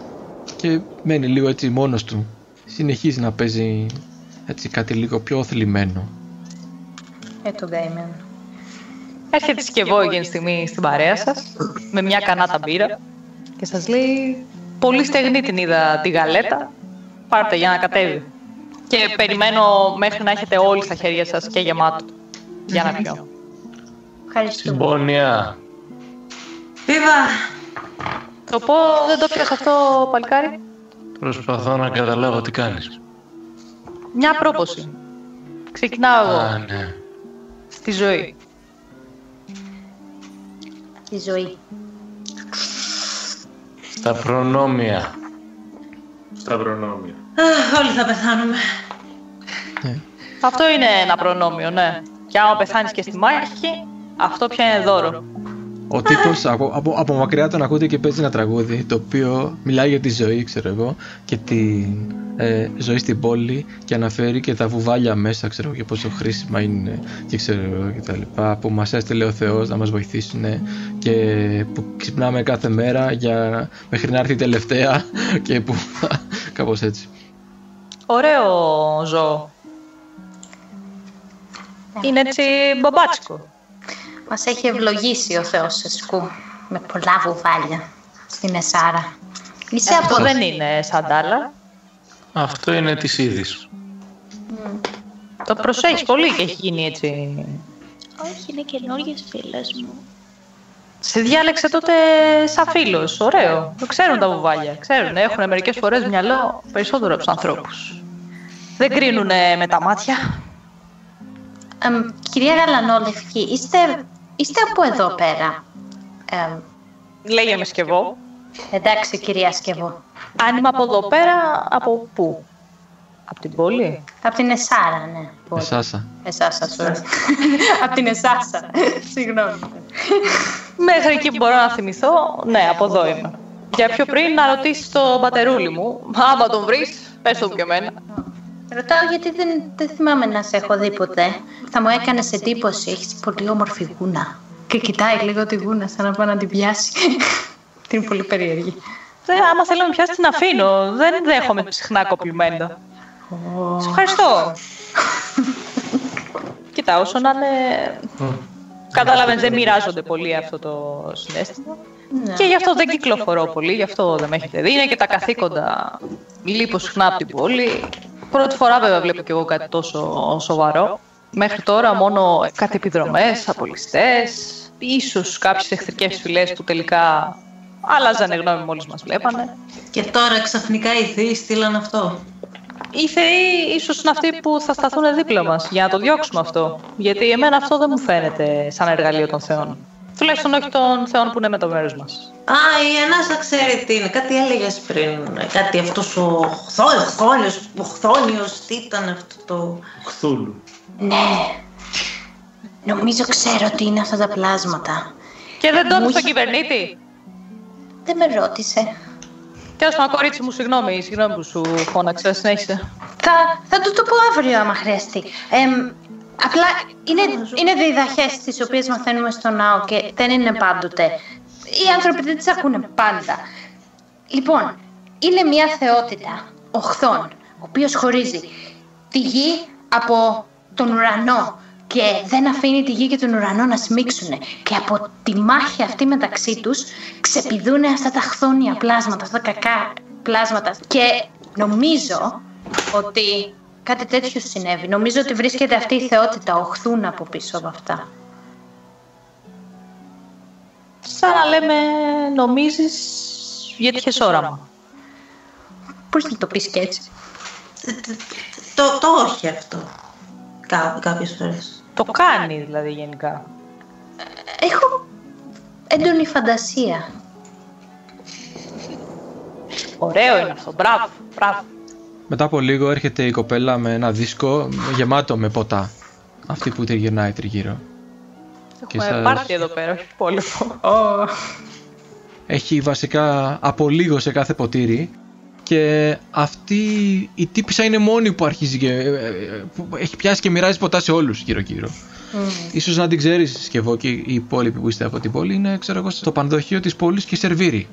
και μένει λίγο έτσι μόνος του. Συνεχίζει να παίζει έτσι κάτι λίγο πιο θλιμμένο. Ε, τον καημένο. Έρχεται η Σκευό εκείνη τη στιγμή στην παρέα σας, με μια κανάτα μπύρα και σας λέει: Πολύ στεγνή την είδα τη γαλέτα. Πάρτε για να κατέβει. Και περιμένω μέχρι να έχετε όλοι στα χέρια σας και γεμάτο. Για να πιω. Ευχαριστούμε. Συμπόνια. Βίβα! Το πω, δεν το πιάσα αυτό, παλικάρι. Προσπαθώ να καταλάβω τι κάνεις. Μια πρόποση. Ξεκινάω Α, εγώ ναι. στη ζωή. Τη ζωή. Στα προνόμια. Στα προνόμια. Αχ, όλοι θα πεθάνουμε. Αυτό είναι ένα προνόμιο, ναι. Και άμα πεθάνεις και στη μάχη, αυτό πια είναι δώρο. Ο τύπος από, από, από μακριά τον ακούτε και παίζει ένα τραγούδι το οποίο μιλάει για τη ζωή, ξέρω εγώ, και τη ε, ζωή στην πόλη και αναφέρει και τα βουβάλια μέσα, ξέρω εγώ, και πόσο χρήσιμα είναι και ξέρω εγώ και τα λοιπά, που μας έστειλε ο Θεός να μας βοηθήσουν και που ξυπνάμε κάθε μέρα για, μέχρι να έρθει η τελευταία και που κάπως έτσι. Ωραίο ζώο. Είναι έτσι μπαμπάτσικο. Μας έχει ευλογήσει ο Θεός Εσκού με πολλά βουβάλια στην Εσάρα. Είσαι από Αυτό δεν είναι σαντάλα. Αυτό είναι της είδης. Το προσέχεις πολύ και έχει γίνει έτσι. Όχι, είναι καινούριε φίλε μου. Σε διάλεξε τότε σαν φίλος. Ωραίο. Το ξέρουν τα βουβάλια. Ξέρουν. Έχουν μερικές φορές μυαλό περισσότερο από τους ανθρώπους. Δεν κρίνουν με τα μάτια. Εμ, κυρία Γαλανόλευκη, είστε, είστε από εδώ πέρα. Εμ, Λέγε σκευό. εντάξει, κυρία Σκευό. Αν είμαι από εδώ πέρα, από πού; Από την πόλη; Από την Εσάρα, ναι. Πόλη. Εσάσα. Εσάσα, sorry. από την Εσάσα. Συγγνώμη. Μέχρι εκεί που μπορώ να θυμηθώ, ναι, από εδώ είμαι. Για πιο πριν να ρωτήσεις τον πατερούλη μου. Άμα τον βρεις, πες το μου και εμένα. Ρωτάω γιατί δεν, δεν θυμάμαι να σε έχω δει ποτέ. Θα μου έκανες εντύπωση, έχεις πολύ όμορφη γούνα. Και κοιτάει λίγο τη γούνα σαν να πάει να την πιάσει. την είναι πολύ περίεργη. Δεν, άμα θέλω να με πιάσει, την αφήνω. Δεν δέχομαι συχνά κοπλιμέντα. Σε ευχαριστώ. Κοίτα, όσο να είναι. Κατάλαβες, δεν μοιράζονται πολύ αυτό το συνέστημα. Ναι. Και γι' αυτό δεν κυκλοφορώ πολύ, γι' αυτό δεν με έχετε δει. Είναι και τα καθήκοντα. Λείπω συχνά από την πόλη. Πρώτη φορά, βέβαια, βλέπω κι εγώ κάτι τόσο σοβαρό. Μέχρι τώρα μόνο κάτι επιδρομές, απολυστές, ίσως κάποιες εχθρικές φυλές που τελικά άλλαζανε γνώμη μόλις μας βλέπανε. Και τώρα ξαφνικά οι θεοί στείλαν αυτό. Οι θεοί ίσως είναι αυτοί που θα σταθούν δίπλα μας για να το διώξουμε αυτό. Γιατί εμένα αυτό δεν μου φαίνεται σαν εργαλείο των θεών. Τουλάχιστον όχι των θεών που είναι με το μέρος μας. Α, η Ανάσα ξέρει τι είναι. Κάτι έλεγες πριν. Κάτι αυτός ο χθόνιος, ο χθόνιος, τι ήταν αυτό το... Χθούλου. Ναι. Νομίζω ξέρω τι είναι αυτά τα πλάσματα. Και δεν το έπεισε στον κυβερνήτη; Δεν με ρώτησε. Τέλος πάντων, κορίτσι μου, συγγνώμη, συγγνώμη που σου φώναξα, συνέχισε. Θα, θα του το πω αύριο άμα χρειαστεί. Εμ, απλά είναι, είναι διδαχές τις οποίες μαθαίνουμε στο ναό και δεν είναι πάντοτε. Οι άνθρωποι δεν τις ακούνε πάντα. Λοιπόν, είναι μια θεότητα, ο Χθόν, ο οποίος χωρίζει τη γη από τον ουρανό και δεν αφήνει τη γη και τον ουρανό να σμίξουν. Και από τη μάχη αυτή μεταξύ τους ξεπηδούν αυτά τα χθόνια πλάσματα, αυτά τα κακά πλάσματα. Και νομίζω ότι κάτι τέτοιο συνέβη. Νομίζω ότι βρίσκεται αυτή η θεότητα, ο Χθούν από πίσω από αυτά. Σαν να λέμε, νομίζεις γιατί είχες όραμα. Πώς να το πεις και έτσι. Το, το όχι αυτό. Κά, κάποιες φορές. Το κάνει δηλαδή γενικά. Έχω έντονη φαντασία. Ωραίο είναι αυτό. Μπράβο, μπράβο. Μετά από λίγο έρχεται η κοπέλα με ένα δίσκο γεμάτο με ποτά. Αυτή που τριγυρνάει τριγύρω. Και Έχουμε σας- πάρτι εδώ πέρα, όχι πόλεμο. Έχει βασικά από λίγο σε κάθε ποτήρι και αυτή η τύπησα είναι μόνη που αρχίζει και ε, ε, που έχει πιάσει και μοιράζει ποτά σε όλους γύρω γύρω. Ίσως να την ξέρεις σκευό και οι υπόλοιποι που είστε από την πόλη είναι ξέρω εγώ στο πανδοχείο της πόλης και σερβίρει.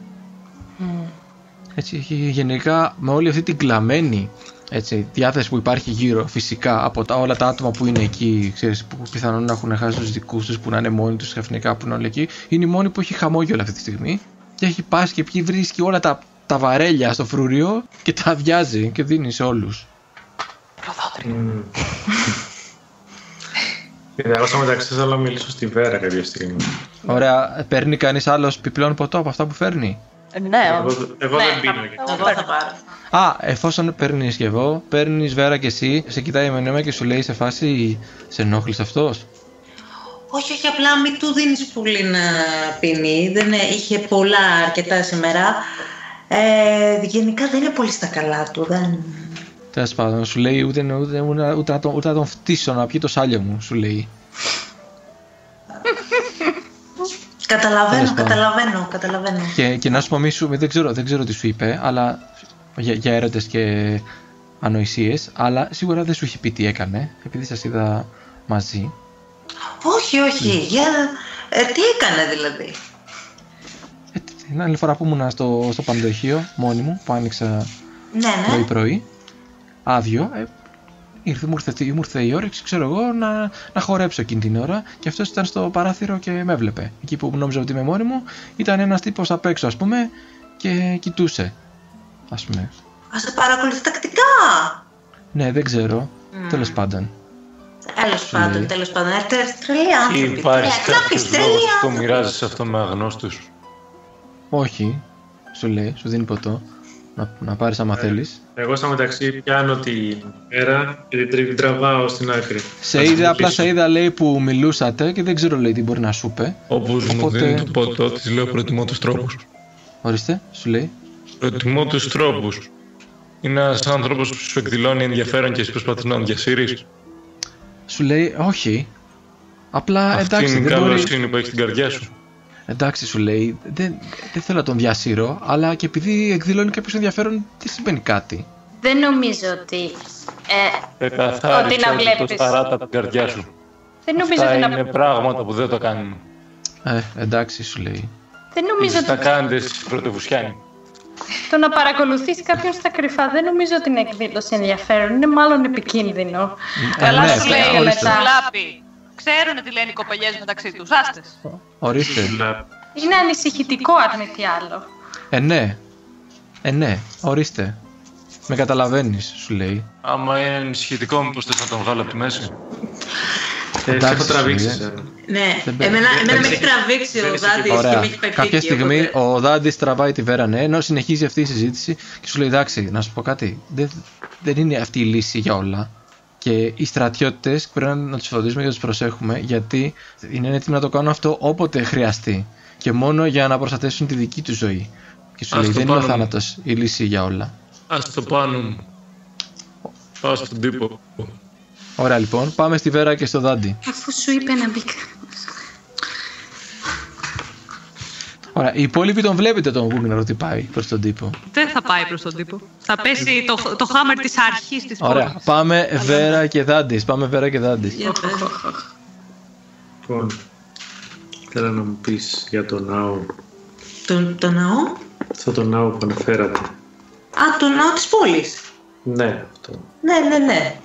Έτσι έχει γενικά με όλη αυτή την κλαμμένη έτσι, διάθεση που υπάρχει γύρω φυσικά από τα, όλα τα άτομα που είναι εκεί ξέρεις, που πιθανόν να έχουν χάσει τους δικούς τους που να είναι μόνοι τους ξαφνικά που είναι όλοι εκεί είναι η μόνη που έχει χαμόγελο αυτή τη στιγμή και έχει πάσει και ποιοι βρίσκει όλα τα, τα βαρέλια στο φρούριο και τα αδειάζει και δίνει σε όλους. Κοίτα, εγώ στο μεταξύ θέλω να μιλήσω στη Βέρα κάποια στιγμή. Ωραία, παίρνει κανείς άλλος πιπλών ποτό από αυτά που φέρνει; Ε, Ναι, Εγώ, εγώ Ναι, δεν πίνω. θα- γιατί- Εγώ θα πάρω. Α, εφόσον παίρνεις σκευό, παίρνεις βέρα και εσύ, σε κοιτάει με νόημα και σου λέει σε φάση σε ενόχλησε αυτός; Όχι, όχι, απλά μην του δίνεις πολύ να πίνει. Δεν, ε, είχε πολλά αρκετά σήμερα. Ε, γενικά δεν είναι πολύ στα καλά του. Δεν... Τέλος πάντων, σου λέει ούτε, ούτε, ούτε, ούτε, να τον, ούτε να τον φτύσω να πιει το σάλιο μου, σου λέει. Καταλαβαίνω, Τέλος πάντων. καταλαβαίνω, καταλαβαίνω. Και, και να σου πω μη σου, δεν ξέρω, δεν ξέρω τι σου είπε, αλλά για, για έρωτες και ανοησίες, αλλά σίγουρα δεν σου έχει πει τι έκανε, επειδή σας είδα μαζί. Όχι, όχι, για... Ε, τι έκανε δηλαδή; Ε, την άλλη φορά που ήμουν στο, στο πανδοχείο, μόνη μου, που άνοιξα Ναι, ναι. πρωί-πρωί, άδειο, ε, ήρθε, μου, ήρθε, μου ήρθε η όρεξη, ξέρω εγώ, να, να χορέψω εκείνη την ώρα και αυτός ήταν στο παράθυρο και με έβλεπε. Εκεί που νόμιζα ότι είμαι μόνη μου, ήταν ένας τύπος απ' έξω, ας πούμε, και κοιτούσε, ας πούμε. Α σε παρακολουθεί τακτικά. Ναι, δεν ξέρω. Τέλος πάντων. Τέλος πάντων, τέλος πάντων. Ε, τε- Τρελοί άνθρωποι. Υπάρχει τρελοί- κάποιος τρελοί λόγος που το άνθρωποι. μοιράζει αυτό με αγνώστους; Όχι, σου λέει, σου δίνει ποτό. Να, να πάρεις άμα θέλεις. Εγώ στο μεταξύ πιάνω την Βέρα και την τρι- τραβάω στην άκρη. Σε Θα είδε, την απλά πίσω. σε είδα λέει που μιλούσατε και δεν ξέρω λέει τι μπορεί να σου είπε. Όπως μου Οπότε- δίνει το ποτό, της λέω προτιμώ τους τρόπους. Ορίστε, σου λέει. Προτιμώ τους τρόπους. Είναι ένας άνθρωπος που σου εκδηλώνει ενδιαφέρον και εσύ προσπαθείς να τον διασύρεις. Σου λέει όχι. Απλά Αυτή εντάξει, είναι η δεν μπορείς... καλοσύνη που έχεις στην καρδιά σου. Εντάξει σου λέει, δεν, δεν θέλω να τον διασύρω, αλλά και επειδή εκδηλώνει κάποιος ενδιαφέρον, δεν συμβαίνει κάτι; Δεν νομίζω ότι... Ε, Εκαθάρισε Ότι να ότι το βλέπεις. σταράτα από την καρδιά σου. δεν νομίζω Αυτά ότι είναι να... πράγματα που δεν το κάνουν. Ε, εντάξει σου λέει. Δεν νομίζω Ίσως τα ότι κάνετε εσείς πρωτοβουσιάνοι. το να παρακολουθείς κάποιον στα κρυφά δεν νομίζω ότι είναι εκδήλωση ενδιαφέρον. Είναι μάλλον επικίνδυνο. Καλά ναι, σου λέει και ο μετά. Λάπη. Ξέρουν τι λένε οι κοπελιές μεταξύ τους. Άστες. Ορίστε. Λα- Είναι ανησυχητικό αν μη τι άλλο. Ε, ναι. Ε, ναι. Ορίστε. Με καταλαβαίνεις, σου λέει. Άμα είναι ενισχυτικό, μήπως θες να τον βγάλω από τη μέση; Ε, Εντάξει, σε έχω τραβήξει ε. εσένα. Ναι, Δεν παίρνει. εμένα, εμένα με Δεν έχει έχει- τραβήξει δεν ο έχει Δάντης και Ωραία. με έχει πάει Κάποια πίκη, στιγμή οπότε- ο Δάντης τραβάει τη βέρα, ναι, ενώ συνεχίζει αυτή η συζήτηση και σου λέει: Εντάξει, να σου πω κάτι. Δεν, δεν είναι αυτή η λύση για όλα. Και οι στρατιώτες πρέπει να τους φροντίζουμε και να τους προσέχουμε, γιατί είναι έτοιμοι να το κάνουν αυτό όποτε χρειαστεί. Και μόνο για να προστατεύσουν τη δική τους ζωή. Και σου Ας λέει: το Δεν είναι ο πάρουμε. θάνατος η λύση για όλα. Α το πάνω μου. Πάω στον τύπο. Ωραία, λοιπόν, πάμε στη Βέρα και στο Δάντη. Αφού σου είπε να μπει. Ωραία, οι υπόλοιποι τον βλέπετε τον Γούγκναρ ότι πάει προς τον τύπο. Δεν θα πάει προς τον τύπο. Θα πέσει το, το χάμερ της αρχής της Ωραία, πόλης. πάμε Βέρα και Δάντης. Πάμε Βέρα και Δάντης. Για πες. Λοιπόν, θέλω να μου πεις για το ναό. Το, το ναό. Αυτό το ναό που αναφέρατε. Α, το ναό της πόλης. Ναι, αυτό. Ναι, ναι, ναι.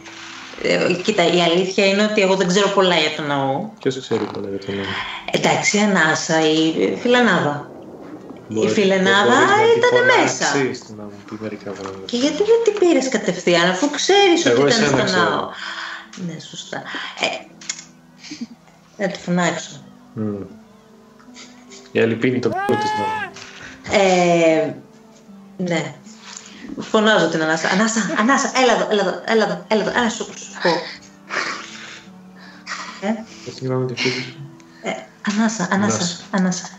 Ε, κοίτα, η αλήθεια είναι ότι εγώ δεν ξέρω πολλά για το ναό. Ποιος ξέρει πολλά για το ναό; Εντάξει, ανάσα ή ε, φιλανάδα. Μπορεί- φιλενάδα μπορείς να τη ήταν φωνάξεις, μέσα. να μου πει μερικά πράγματα. Και γιατί δεν την πήρες κατευθείαν, αφού ξέρεις ότι Εγώ ήταν εσένα στο ξέρω. ναό. Ναι, σωστά. Ε, να τη φωνάξω. Μμ. Η άλλη πίνει το π***ο της να. Ε, ναι. Φωνάζω την Ανάσα. Ανάσα, Ανάσα, έλα εδώ, έλα εδώ, έλα εδώ, έλα εδώ, έλα σου, σου πω. Ε, Συγγνώμη τι φίλη. ε, Ανάσα, Ανάσα, Ανάσα. Ανάσα.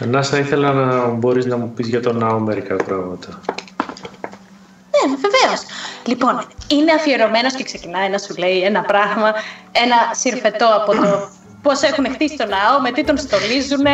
Ανάσα, ήθελα να μπορείς να μου πεις για τον ναό μερικά πράγματα. Ναι, βεβαίως. Λοιπόν, είναι αφιερωμένος και ξεκινάει να σου λέει ένα πράγμα, ένα συρφετό από το πώς έχουν χτίσει το ναό, με τι τον στολίζουν,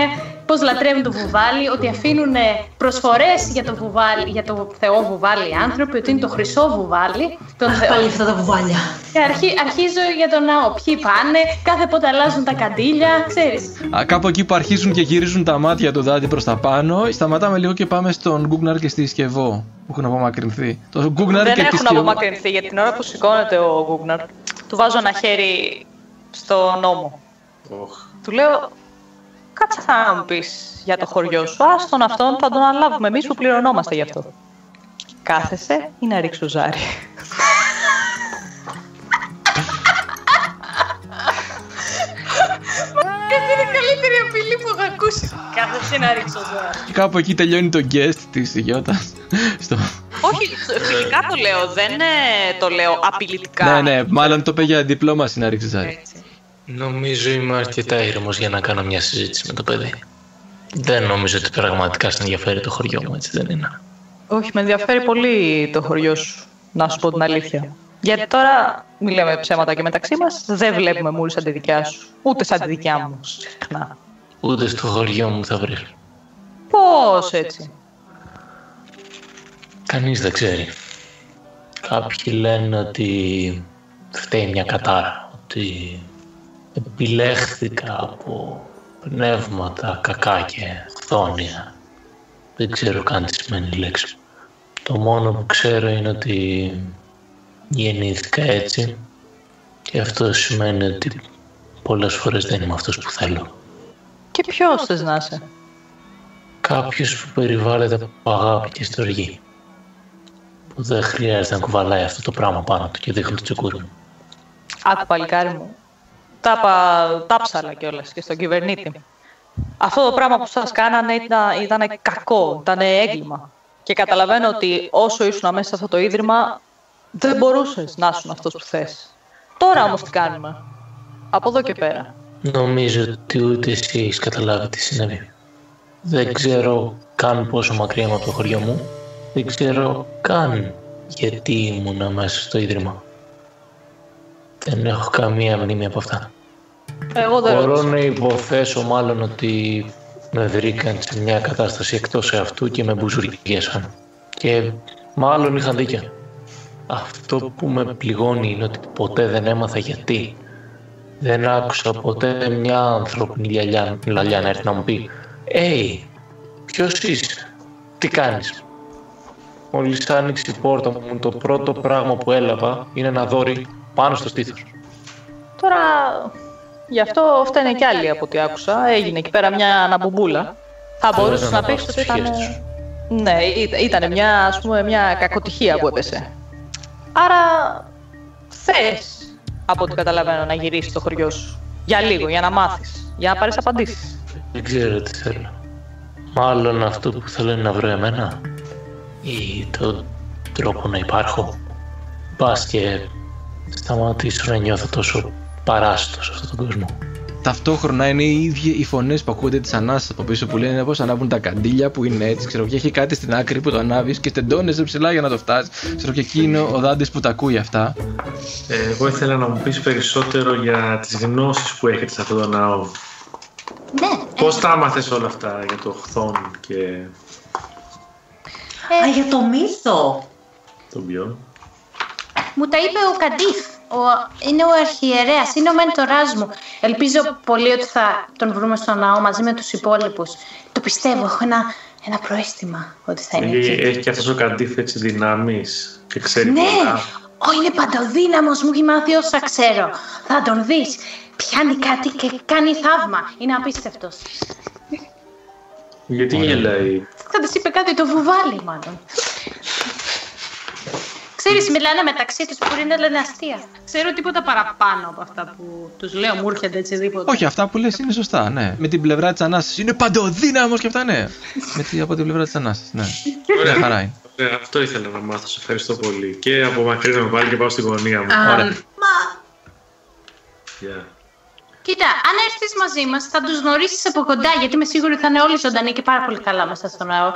πώς λατρεύουν το βουβάλι, ότι αφήνουν προσφορές για το, βουβάλι, για το θεό βουβάλι οι άνθρωποι, ότι είναι το χρυσό βουβάλι. Τον θεό. Πάλι αυτά τα βουβάλια. Και αρχί, αρχίζω για το ναό. Ποιοι πάνε, κάθε πότε αλλάζουν τα καντήλια, ξέρεις. Α, κάπου εκεί που αρχίζουν και γυρίζουν τα μάτια του δάντη προς τα πάνω, σταματάμε λίγο και πάμε στον Γκούγναρ και στη Σκευό που έχουν απομακρυνθεί. Το Γκούγναρ Δεν και τη έχουν Σκευό. απομακρυνθεί γιατί την ώρα που σηκώνεται ο Γκούγναρ, του βάζω ένα χέρι στο νόμο. Οχ. Του λέω, κάτσε θα μου πεις για το χωριό σου. Άστον αυτόν θα τον αναλάβουμε εμείς που πληρωνόμαστε γι' αυτό. Κάθεσαι ή να ρίξω ζάρι. Γιατί είναι η καλύτερη απειλή που έχω ακούσει. Κάθεσαι να ρίξω ζώα. Και κάπου εκεί τελειώνει το guest της Γιώτα. Στο... Όχι, φιλικά το λέω, δεν ε, το λέω απειλητικά. ναι, ναι, μάλλον το είπε για διπλώμαση να ρίξει ζάρι. Έτσι. Νομίζω είμαι αρκετά ήρεμος για να κάνω μια συζήτηση με το παιδί. Δεν νομίζω ότι πραγματικά σε ενδιαφέρει το χωριό μου, έτσι δεν είναι. Όχι, με ενδιαφέρει πολύ το χωριό σου, να σου πω την αλήθεια. Γιατί τώρα, μη λέμε ψέματα και μεταξύ μας, δεν βλέπουμε μούρη σαν τη δικιά σου. Ούτε σαν τη δικιά μου, συχνά. Ούτε στο χωριό μου θα βρεις. Πώς έτσι; Κανείς δεν ξέρει. Κάποιοι λένε ότι φταίει μια κατάρα, ότι επιλέχθηκα από πνεύματα κακά και χθόνια. Δεν ξέρω καν τι σημαίνει η λέξη. Το μόνο που ξέρω είναι ότι γεννήθηκα έτσι και αυτό σημαίνει ότι πολλές φορές δεν είμαι αυτός που θέλω. Και ποιος θες να είσαι; Κάποιος που περιβάλλεται από αγάπη και στοργή. Που δεν χρειάζεται να κουβαλάει αυτό το πράγμα πάνω του και δείχνει το τσεκούρι μου. Άκου παλικάρι μου. Τα, πα, τα ψάλα κιόλας και στον κυβερνήτη. Αυτό το πράγμα που σας κάνανε ήταν, ήταν κακό, ήταν έγκλημα. Και καταλαβαίνω ότι όσο ήσουν μέσα σε αυτό το ίδρυμα, δεν μπορούσες να ήσουν αυτός που θες. Τώρα όμως τι κάνουμε; Από εδώ και πέρα. Νομίζω ότι ούτε εσύ έχεις καταλάβει τι συνέβη. Δεν ξέρω καν πόσο μακριά είμαι από το χωριό μου. Δεν ξέρω καν γιατί ήμουνα μέσα στο ίδρυμα. Δεν έχω καμία μνήμη από αυτά. Εγώ δεν Μπορώ ρώτησα. να υποθέσω μάλλον ότι με βρήκαν σε μια κατάσταση εκτός εαυτού και με μπουζουριγκέσαν. Και μάλλον είχαν δίκιο. Αυτό που με πληγώνει είναι ότι ποτέ δεν έμαθα γιατί. Δεν άκουσα ποτέ μια ανθρώπινη λιαλιά, λαλιά να έρθει να μου πει «Έι, ποιος είσαι, τι κάνεις». Μόλις άνοιξε η πόρτα μου, το πρώτο πράγμα που έλαβα είναι ένα δόρυ πάνω στο στήθος. Τώρα, γι' αυτό φταίνε κι άλλοι από ό,τι άκουσα. Έγινε εκεί πέρα μια αναμπομπούλα. Θα μπορούσε να πεις ότι ήταν... Ναι, ήταν μια, ας πούμε, μια κακοτυχία που έπεσε. Άρα, θες, από ό,τι καταλαβαίνω, να γυρίσεις στο χωριό σου. Για λίγο, για να μάθεις, για να πάρεις απαντήσεις. Δεν ξέρω τι θέλω. Μάλλον αυτό που θέλω είναι να βρω εμένα ή τον τρόπο να υπάρχω. Πας και σταματήσω να νιώθω τόσο παράστος σε αυτόν τον κόσμο. Ταυτόχρονα είναι οι ίδιοι οι φωνές που ακούγονται της ανάσα από πίσω που λένε πώς ανάβουν τα καντήλια που είναι έτσι. Ξέρω και έχει κάτι στην άκρη που το ανάβεις και τεντώνεσαι ψηλά για να το φτάσεις. Ξέρω και εκεί είναι ο Δάντης που τα ακούει αυτά. Ε, εγώ ήθελα να μου πεις περισσότερο για τις γνώσεις που έχετε σε αυτό το ναό. Ναι, Πώς τα άμαθες όλα αυτά για το χθόν και Α, για το μύθο. τον ποιον; Μου τα είπε ο Καντίφ. Ο, είναι ο αρχιερέας, είναι ο μέντοράς μου. Ελπίζω πολύ ότι θα τον βρούμε στο ναό μαζί με τους υπόλοιπους. Το πιστεύω, έχω ένα, ένα προαίσθημα ότι θα είναι Έχει, εκεί. έχει και αυτός ο Καντίφ έτσι δυνάμεις και ξέρει Ναι, πολλά. ο, είναι παντοδύναμος, μου έχει μάθει όσα ξέρω. Θα τον δεις. Πιάνει κάτι και κάνει θαύμα. Είναι απίστευτος. Γιατί γελάει; Θα της είπε κάτι το βουβάλι μάλλον. Ξέρεις, μιλάνε μεταξύ τους που μπορεί να λένε αστεία. Ξέρω τίποτα παραπάνω από αυτά που τους λέω, μου έρχεται έτσι δίποτα. Όχι, αυτά που λες είναι σωστά, ναι. Με την πλευρά της ανάσης. Είναι παντοδύναμος και αυτά, ναι. Με τη, από την πλευρά της ανάσης, ναι. Μια χαρά είναι. Ωραία, αυτό ήθελα να μάθω. Σε ευχαριστώ πολύ. Και απομακρύνομαι πάλι και πάω στη γωνία μου. Α, Ωραία. Μα, Γεια. κοίτα, αν έρθεις μαζί μας θα τους γνωρίσεις από κοντά, γιατί είμαι σίγουρη ότι θα είναι όλοι ζωντανοί και πάρα πολύ καλά μέσα στο ναό.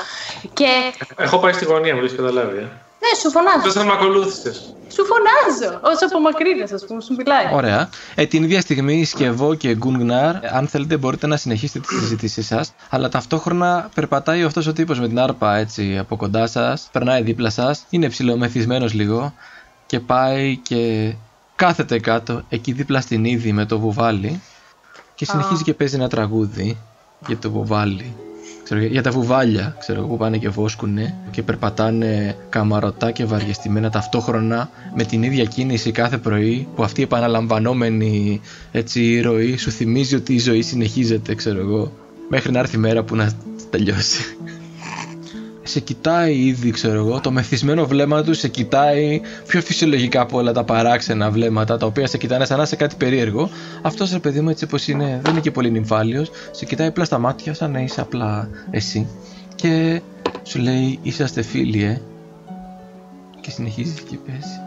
Και Έχω πάει στη γωνία μου, το έχεις καταλάβει. Ε. ναι, σου φωνάζω. Πώ θα με ακολούθησες. Σου φωνάζω. Όσο απομακρύνεσαι, ας πούμε, σου μιλάει. Ωραία. Ε, την ίδια στιγμή Σκευό και Γκουνγκνάρ, ε, αν θέλετε μπορείτε να συνεχίσετε τη συζήτησή σας, αλλά ταυτόχρονα περπατάει αυτός ο τύπος με την άρπα έτσι από κοντά σας, περνάει δίπλα σας, είναι ψηλομεθυσμένος λίγο και πάει και κάθεται κάτω εκεί δίπλα στην είδη με το βουβάλι και συνεχίζει και παίζει ένα τραγούδι για το βουβάλι. Ξέρω, για τα βουβάλια, ξέρω εγώ, που πάνε και βόσκουνε και περπατάνε καμαρωτά και βαριεστημένα ταυτόχρονα με την ίδια κίνηση κάθε πρωί που αυτή η επαναλαμβανόμενη έτσι ροή σου θυμίζει ότι η ζωή συνεχίζεται, ξέρω εγώ, μέχρι να έρθει η μέρα που να τελειώσει. Σε κοιτάει ήδη, ξέρω εγώ, το μεθυσμένο βλέμμα του σε κοιτάει πιο φυσιολογικά από όλα τα παράξενα βλέμματα τα οποία σε κοιτάνε σαν να είσαι κάτι περίεργο. Αυτός ρε παιδί μου, έτσι όπως είναι, δεν είναι και πολύ νυμφάλιος, σε κοιτάει απλά στα μάτια σαν να είσαι απλά εσύ. Και σου λέει, είσαστε φίλοι, ε. Και συνεχίζει και παίζει.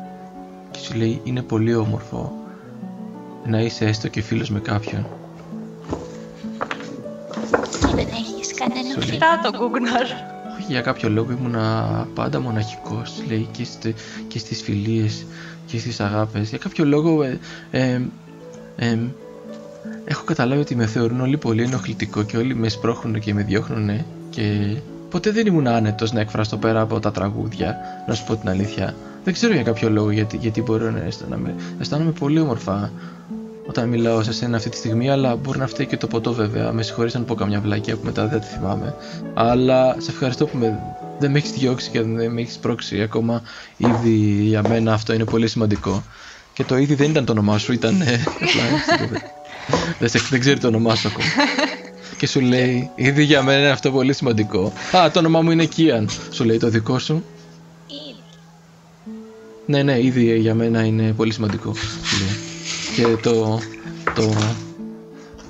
Και σου λέει, είναι πολύ όμορφο να είσαι έστω και φίλος με κάποιον. Δεν έχεις κανένα Σου λέει, Κοιτά τον Γκούγκναρ. Όχι για κάποιο λόγο ήμουνα πάντα μοναχικός, λέει, και, στε, και στις φιλίες και στις αγάπες. Για κάποιο λόγο ε, ε, ε, έχω καταλάβει ότι με θεωρούν όλοι πολύ ενοχλητικό και όλοι με σπρώχνουν και με διώχνουν και ποτέ δεν ήμουν άνετος να εκφραστώ πέρα από τα τραγούδια, να σου πω την αλήθεια. Δεν ξέρω για κάποιο λόγο γιατί, γιατί μπορώ να αισθάνομαι, αισθάνομαι πολύ όμορφα όταν μιλάω σε σένα αυτή τη στιγμή, αλλά μπορεί να φταίει και το ποτό βέβαια. Με συγχωρείς αν πω καμιά βλακία που μετά δεν τη θυμάμαι. Αλλά σε ευχαριστώ που με, δεν με έχεις διώξει και δεν με έχεις πρόξει ακόμα. Ήδη για μένα αυτό είναι πολύ σημαντικό. Και το ήδη δεν ήταν το όνομά σου, ήταν. ε, απλά, έτσι, δεν, σε, δεν ξέρει το όνομά σου ακόμα. Και σου λέει, ήδη για μένα είναι αυτό πολύ σημαντικό. Α, το όνομά μου είναι Κίαν. Σου λέει το δικό σου. Ήδη. Ναι, ναι, ήδη για μένα είναι πολύ σημαντικό. σου λέει. Και το, το,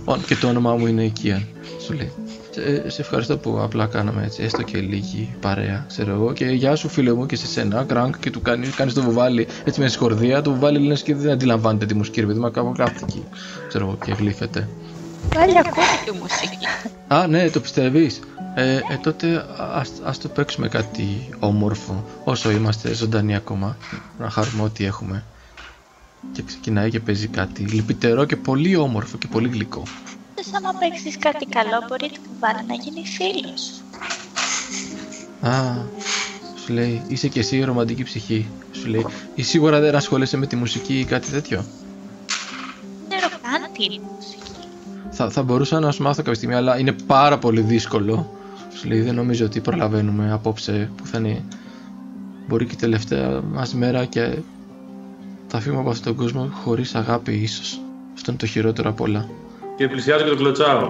ο- και το όνομά μου είναι Κίαν, σου λέει. Σε, σε ευχαριστώ που απλά κάναμε έτσι, έστω και λίγη παρέα, ξέρω εγώ. Και γεια σου φίλε μου και σε σένα, γκρανκ και του κάνει, κάνεις το βουβάλι έτσι με συγχορδία. Το βουβάλι λένε και δεν αντιλαμβάνεται τι μουσική, ρε παιδί μου, κάπου κάθεται εκεί, ξέρω εγώ, και γλύφεται. Πάλι ακούω τη μουσική. Α, ναι, το πιστεύεις. Ε, ε, τότε ας, ας το παίξουμε κάτι όμορφο, όσο είμαστε ζωντανοί ακόμα, να χαρούμε ό,τι έχουμε. Και ξεκινάει και παίζει κάτι λυπητερό και πολύ όμορφο και πολύ γλυκό. Θες άμα παίξεις κάτι καλό μπορεί το κουβάλι να γίνει φίλος. Α, σου λέει, είσαι και εσύ η ρομαντική ψυχή. Σου λέει, ή σίγουρα δεν ασχολείσαι με τη μουσική ή κάτι τέτοιο. Δεν ξέρω καν τι είναι η μουσική. Θα, θα μπορούσα να σου μάθω κάποια στιγμή, αλλά είναι πάρα πολύ δύσκολο. Σου λέει, δεν νομίζω ότι προλαβαίνουμε απόψε που θα είναι. Μπορεί και η τελευταία μας μέρα και θα φύγουμε από αυτόν τον κόσμο χωρίς αγάπη ίσως. Αυτό είναι το χειρότερο απ' όλα. Και πλησιάζω και το κλωτσάω.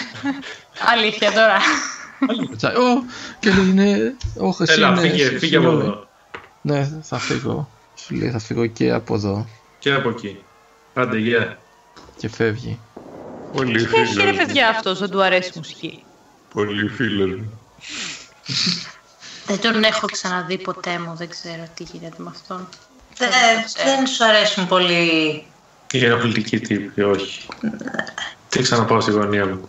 Αλήθεια τώρα. Τσα- Ω, και λέει, ναι, όχι, εσύ Έλα, ναι, φύγε, εσύ, φύγε από συγγνώμη. εδώ. Ναι, θα φύγω. Σου λέει, θα φύγω και από εδώ. Και από εκεί. Άντε, γεια. Και φεύγει. Πολύ Τι έχει ρε φίλος μου. παιδιά αυτός, δεν του αρέσει η μουσική; Πολύ φίλος μου. Δεν τον έχω ξαναδεί ποτέ μου, δεν ξέρω τι γίνεται με αυτόν. Δεν, δεν σου αρέσουν πολύ. Η ενοχλητική τύπη, όχι. Τι ξαναπάω στη γωνία μου.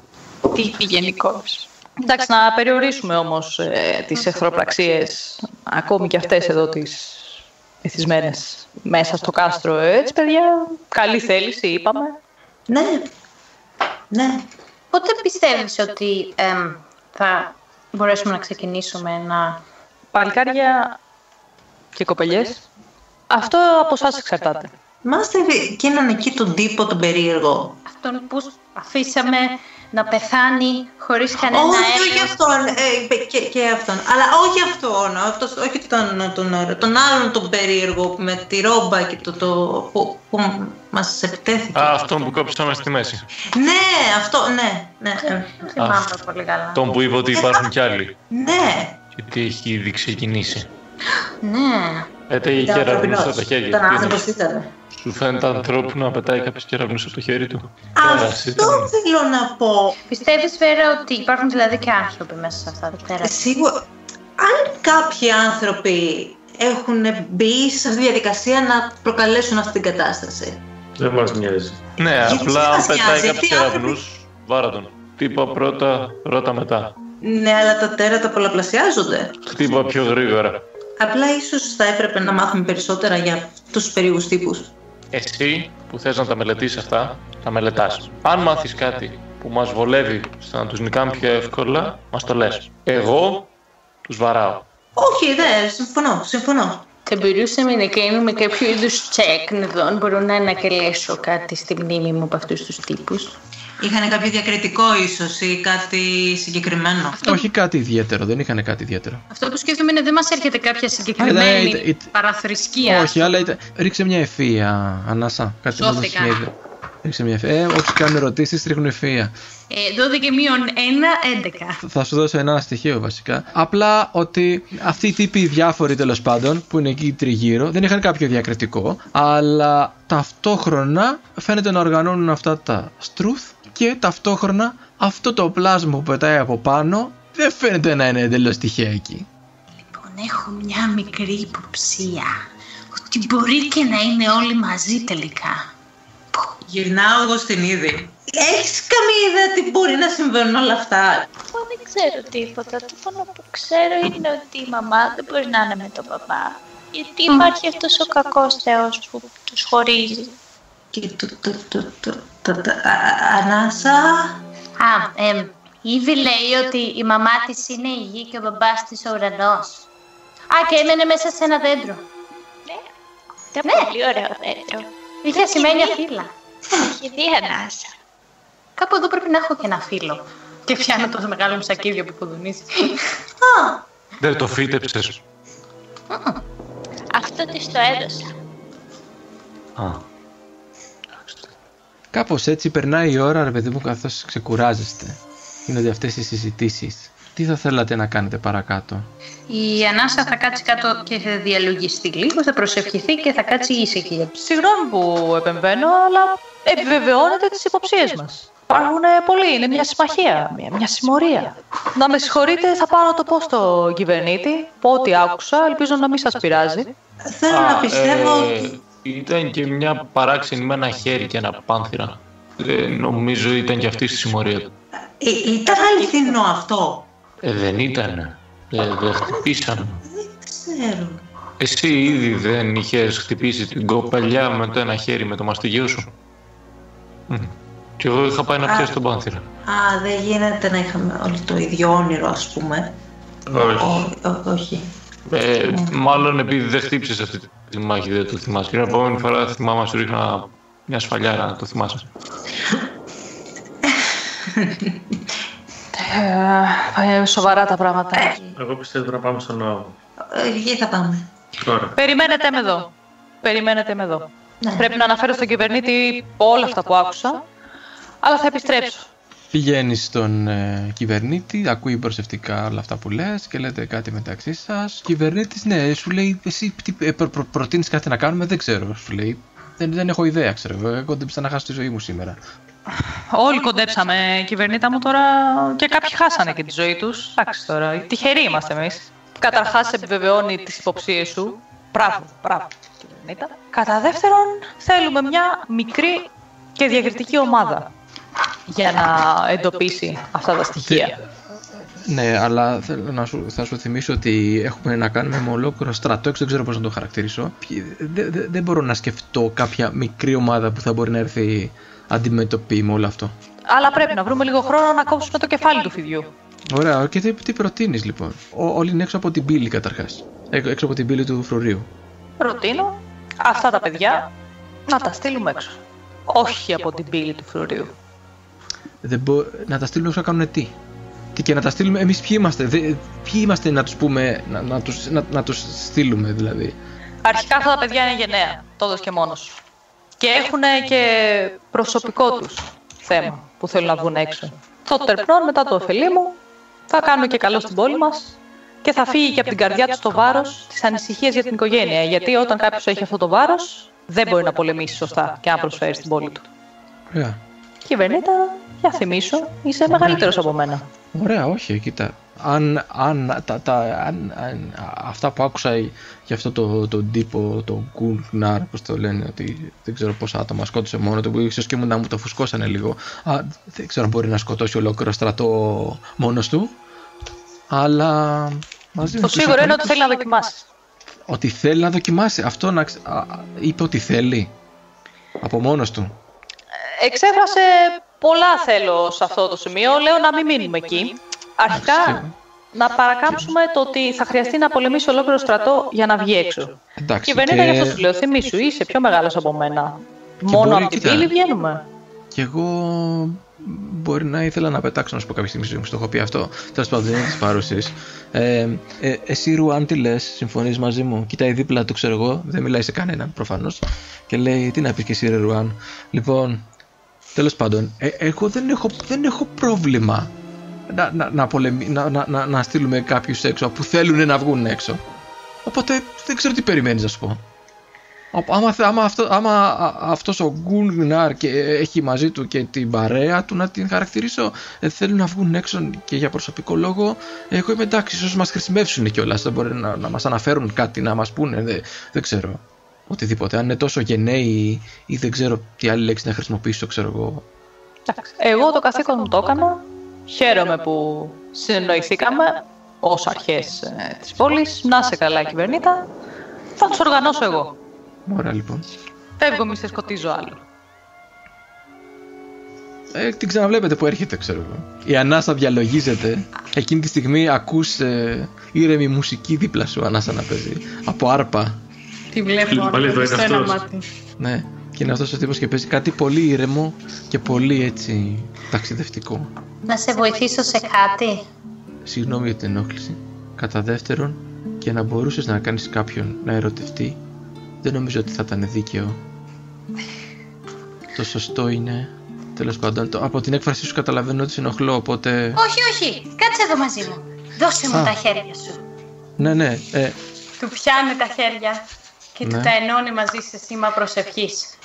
Τύπη γενικώς. Εντάξει, να περιορίσουμε όμως ε, τις εχθροπραξίες, ακόμη και αυτές εδώ τις εθισμένες μέσα στο κάστρο. Ε, Έτσι, παιδιά, καλή θέληση, είπαμε. Ναι. Ναι. Πότε πιστεύεις ότι εμ, θα μπορέσουμε να ξεκινήσουμε να... Παλικάρια και κοπελιές, αυτό από εσά εξαρτάται. Μάστε εκείνον εκεί τον τύπο τον περίεργο. Αυτόν που αφήσαμε να πεθάνει χωρίς κανένα Όχι, έλεος. όχι αυτόν. Ε, και, και αυτόν. Αλλά όχι αυτόν. Αυτός, όχι τον, τον, τον, τον άλλον τον περίεργο με τη ρόμπα και το, το που, που μας επιτέθηκε. Α, αυτόν που κόψαμε στη μέση. Ναι, αυτό, ναι. ναι, ε, Δεν θυμάμαι πολύ καλά. Τον που είπε ότι υπάρχουν κι άλλοι. ναι. Και ότι έχει ήδη ξεκινήσει. Ναι. Πέταγε Ήταν κεραυνούς από ανθρωπινός. τα χέρια Ήταν του. άνθρωπος, τι ήταν. Σου φαίνεται ανθρώπου να πετάει κάποιος κεραυνούς από το χέρι του; Αυτό θέλω να πω. Πιστεύεις Βέρα ότι υπάρχουν δηλαδή και άνθρωποι μέσα σε αυτά; Τα τέρατα. Σίγουρα, αν κάποιοι άνθρωποι έχουν μπει σε αυτή τη διαδικασία να προκαλέσουν αυτή την κατάσταση. Δεν μας νοιάζει. Ναι, Γιατί απλά δεν αν μας πετάει νοιάζει, κάποιος τι άνθρωποι- κεραυνούς, βάρα τον. Χτύπα πρώτα, ρώτα μετά. Ναι, αλλά τα τέρατα πολλαπλασιάζονται. Χτύπα πιο γρήγορα. Απλά ίσως θα έπρεπε να μάθουμε περισσότερα για αυτούς τους περίεργους τύπους. Εσύ που θες να τα μελετήσεις αυτά, τα μελετάς. Αν μάθεις κάτι που μας βολεύει στο να τους νικάμε πιο εύκολα, μας το λες. Εγώ τους βαράω. Όχι, δεν, συμφωνώ, συμφωνώ. Θα μπορούσαμε να κάνουμε κάποιο είδους check να δω αν μπορώ να ανακαλέσω κάτι στη μνήμη μου από αυτούς τους τύπους. Είχαν κάποιο διακριτικό ίσως ή κάτι συγκεκριμένο; Όχι κάτι ιδιαίτερο, δεν είχαν κάτι ιδιαίτερο. Αυτό που σκέφτομαι είναι δεν μας έρχεται κάποια συγκεκριμένη Αλλά ήταν- ήταν- παραθρησκεία. Όχι, αλλά ήταν... ρίξε μια ευφία, Ανάσα. Κάτι να Σώθηκα. δώσεις μια ιδέα. Ρίξε μια ευφία. Ε, όσοι κάνουν ερωτήσεις ρίχνουν ευφία. Ε, 12 μείον 1, 11. Θα σου δώσω ένα στοιχείο βασικά. Απλά ότι αυτοί οι τύποι οι διάφοροι τέλος πάντων που είναι εκεί τριγύρω δεν είχαν κάποιο διακριτικό, αλλά ταυτόχρονα φαίνεται να οργανώνουν αυτά τα στρουθ και ταυτόχρονα αυτό το πλάσμα που πετάει από πάνω δεν φαίνεται να είναι εντελώς τυχαία εκεί. Λοιπόν, έχω μια μικρή υποψία ότι μπορεί και να είναι όλοι μαζί τελικά. Γυρνάω εγώ στην είδη. Έχεις καμία ιδέα τι μπορεί να συμβαίνουν όλα αυτά; Εγώ δεν ξέρω τίποτα. Το μόνο που ξέρω είναι ότι η μαμά δεν μπορεί να είναι με τον παπά. Γιατί υπάρχει αυτός ο κακός θεός που τους χωρίζει. Και το, το, το, το, το, το, α, α, ανάσα. Α, εμ, η Ήβη λέει ότι η μαμά της είναι η γη και ο μπαμπάς της ο ουρανός. Α, και έμενε μέσα σε ένα δέντρο. Ναι, ήταν Ναι. πολύ ωραίο δέντρο. Είχε ασημένια φύλλα. Έχει δει ανάσα. Κάπου εδώ πρέπει να έχω και ένα φίλο. Και πιάνω το μεγάλο μου σακίδιο που κουδουνίζει. Α, Δεν το φύτεψες. Αυτό της το έδωσα. Α, Κάπως έτσι περνάει η ώρα, ρε παιδί μου, καθώς ξεκουράζεστε. Γίνονται αυτές οι συζητήσεις. Τι θα θέλατε να κάνετε παρακάτω; Η Ανάσα θα κάτσει κάτω και θα διαλογιστεί λίγο, θα προσευχηθεί και θα κάτσει ήσυχη. Συγγνώμη που επεμβαίνω, αλλά επιβεβαιώνετε τις υποψίες μας. Υπάρχουν πολλοί, είναι μια συμμαχία, μια, μια συμμορία. Να με συγχωρείτε, θα πάω να το πω στο κυβερνήτη, πω ό,τι άκουσα, ελπίζω να μην σας πειράζει. θέλω να πιστεύω ε, ότι... Ήταν και μια παράξενη με ένα χέρι και ένα πάνθυρα. Ε, νομίζω ήταν και αυτή στη συμμορία του. Ε, ήταν αληθινό αυτό. Ε, δεν ήταν. Ε, δεν χτυπήσαμε. Δεν ξέρω. Εσύ ήδη δεν είχες χτυπήσει την κοπελιά με το ένα χέρι με το μαστιγείο σου; Μμ. Και εγώ είχα πάει να πιάσω τον πάνθυρα. Α, δεν γίνεται να είχαμε όλοι το ίδιο όνειρο, ας πούμε. Όχι. Ό, ό, όχι. Ε, μάλλον επειδή δεν χτύπησες αυτή τη μάχη δεν το θυμάσαι. Και την επόμενη φορά θυμάμαι να σου ρίχνα μια σφαλιάρα να το θυμάσαι. Ε, σοβαρά τα πράγματα. Εγώ πιστεύω να πάμε στον ναό. Ε, Εκεί θα πάμε. Τώρα. Περιμένετε με εδώ. Περιμένετε με εδώ. Ναι. Πρέπει να αναφέρω στον κυβερνήτη όλα αυτά που άκουσα, αλλά θα επιστρέψω. Πηγαίνεις στον ε, κυβερνήτη, ακούει προσεκτικά όλα αυτά που λες και λέτε κάτι μεταξύ σας. Κυβερνήτης, ναι, σου λέει, εσύ τι, ε, προ, προ, προτείνεις κάτι να κάνουμε, δεν ξέρω, σου λέει. Δεν, δεν έχω ιδέα, ξέρω εγώ. Εγώ δεν να χάσω τη ζωή μου σήμερα. Όλοι κοντέψαμε, κυβερνήτα μου, τώρα και κάποιοι χάσανε και τη ζωή τους. Εντάξει τώρα, τυχεροί είμαστε εμείς. Καταρχάς επιβεβαιώνει τις υποψίες σου. Μπράβο, μπράβο, κυβερνήτα. Κατά δεύτερον, θέλουμε μια μικρή και διακριτική ομάδα για να εντοπίσει αυτά τα στοιχεία. Ναι, αλλά θέλω να σου, θα σου θυμίσω ότι έχουμε να κάνουμε με ολόκληρο στρατό, δεν ξέρω πώς να το χαρακτηρίσω. Δεν δε, δεν μπορώ να σκεφτώ κάποια μικρή ομάδα που θα μπορεί να έρθει αντιμετωπί με όλο αυτό. Αλλά πρέπει να βρούμε λίγο χρόνο να κόψουμε το κεφάλι του φιδιού. Ωραία, και τι, τι προτείνεις λοιπόν; Ο, όλοι είναι έξω από την πύλη καταρχάς. Έ- Έξω από την πύλη του φρουρίου. Προτείνω αυτά τα παιδιά να τα στείλουμε έξω. Όχι από την πύλη του φρουρίου. Δεν μπο... να τα στείλουμε όσο να κάνουν τι. Τι και να τα στείλουμε, εμείς ποιοι είμαστε, δε... ποιοι είμαστε να τους πούμε, να, να, τους, να, να τους στείλουμε δηλαδή. Αρχικά αυτά τα παιδιά είναι γενναία, τόδος και μόνος. Και έχουν και προσωπικό τους θέμα που θέλουν να βγουν έξω. Το τερπνών μετά το ωφελή μου θα κάνουν και καλό στην πόλη μας και θα φύγει και από την καρδιά τους το βάρος της ανησυχίας για την οικογένεια. Γιατί όταν κάποιος έχει αυτό το βάρος δεν μπορεί να πολεμήσει σωστά και να προσφέρει στην πόλη του. Ωραία. Κυβερνήτα, για θυμίσω, είσαι μεγαλύτερος από μένα. Ωραία, όχι, κοίτα. Αν, αν, τα, τα, αν, αν αυτά που άκουσα για αυτό το, το τύπο, το Γκουλνάρ, πώς το λένε, ότι δεν ξέρω πόσα άτομα σκότωσε μόνο του, που ίσως και μου να μου το φουσκώσανε λίγο. Α, δεν ξέρω αν μπορεί να σκοτώσει ολόκληρο στρατό μόνος του, αλλά μαζί Το με τους σίγουρο είναι ότι υπόλοιπους- θέλει να δοκιμάσει. Ότι θέλει να δοκιμάσει. Αυτό να... ξε- α, α, είπε ότι θέλει. Από μόνος του. Εξέφρασε πολλά θέλω σε αυτό το σημείο. Λέω να μην μείνουμε εκεί. Αρχικά να παρακάμψουμε το ότι θα χρειαστεί να πολεμήσει ολόκληρο στρατό για να βγει έξω. Εντάξει. Κυβερνήτα, γι' αυτό σου λέω, θυμίσου, είσαι πιο μεγάλος από μένα. Μόνο μπορεί, από την κοίτα. πύλη βγαίνουμε. Και εγώ μπορεί να ήθελα να πετάξω να σου πω κάποια στιγμή στη ζωή μου, στο έχω πει αυτό. Τέλος πάντων, δεν είναι τη παρούση. Ε, ε, εσύ, Ρουάν, τι λες, συμφωνείς μαζί μου; Κοιτάει δίπλα του, ξέρω εγώ, δεν μιλάει σε κανέναν προφανώς. Και λέει, τι να πεις και εσύ, ρε Ρουάν. Λοιπόν, τέλος πάντων, ε, εγώ δεν έχω, δεν έχω πρόβλημα να, να, να, πολεμι- να, να, να, να στείλουμε κάποιους έξω που θέλουν να βγουν έξω. Οπότε δεν ξέρω τι περιμένεις να σου πω. Α- Άμα, θε- άμα, αυτό, άμα α- αυτός ο Γκουλνάρ και έχει μαζί του και την παρέα του να την χαρακτηρίσω ε, θέλουν να βγουν έξω και για προσωπικό λόγο εγώ είμαι εντάξει ίσως μας χρησιμεύσουν κιόλας δεν μπορεί να, να μας αναφέρουν κάτι να μας πούνε δεν, δεν ξέρω οτιδήποτε αν είναι τόσο γενναίοι ή δεν ξέρω τι άλλη λέξη να χρησιμοποιήσω ξέρω εγώ Εντάξει. Εγώ το καθήκον μου το έκανα. Χαίρομαι που συνεννοηθήκαμε ως αρχές ε, της πόλης. Να σε καλά, κυβερνήτα. Θα τους οργανώσω εγώ. Ωραία λοιπόν Φεύγω, μη σε σκοτίζω άλλο. ε, την ξαναβλέπετε που έρχεται ξέρω εγώ η ανάσα διαλογίζεται εκείνη τη στιγμή ακούς ε, ήρεμη μουσική δίπλα σου ανάσα να παίζει από άρπα Τη βλέπω Πάλι εδώ στο είναι ένα αυτός. μάτι. Ναι, και είναι αυτός ο τύπος και παίζει κάτι πολύ ήρεμο και πολύ έτσι ταξιδευτικό. Να σε βοηθήσω σε κάτι; Συγγνώμη για την ενόχληση. Κατά δεύτερον, και να μπορούσες να κάνεις κάποιον να ερωτευτεί, δεν νομίζω ότι θα ήταν δίκαιο. Το σωστό είναι, τέλος πάντων, το, από την έκφρασή σου καταλαβαίνω ότι σε ενοχλώ, οπότε... Όχι, όχι. Κάτσε εδώ μαζί μου. Δώσε μου Α. τα χέρια σου. Ναι, ναι, ε, Του πιάνει τα χέρια και Ναι. του τα ενώνει μαζί σε σήμα προσευχής.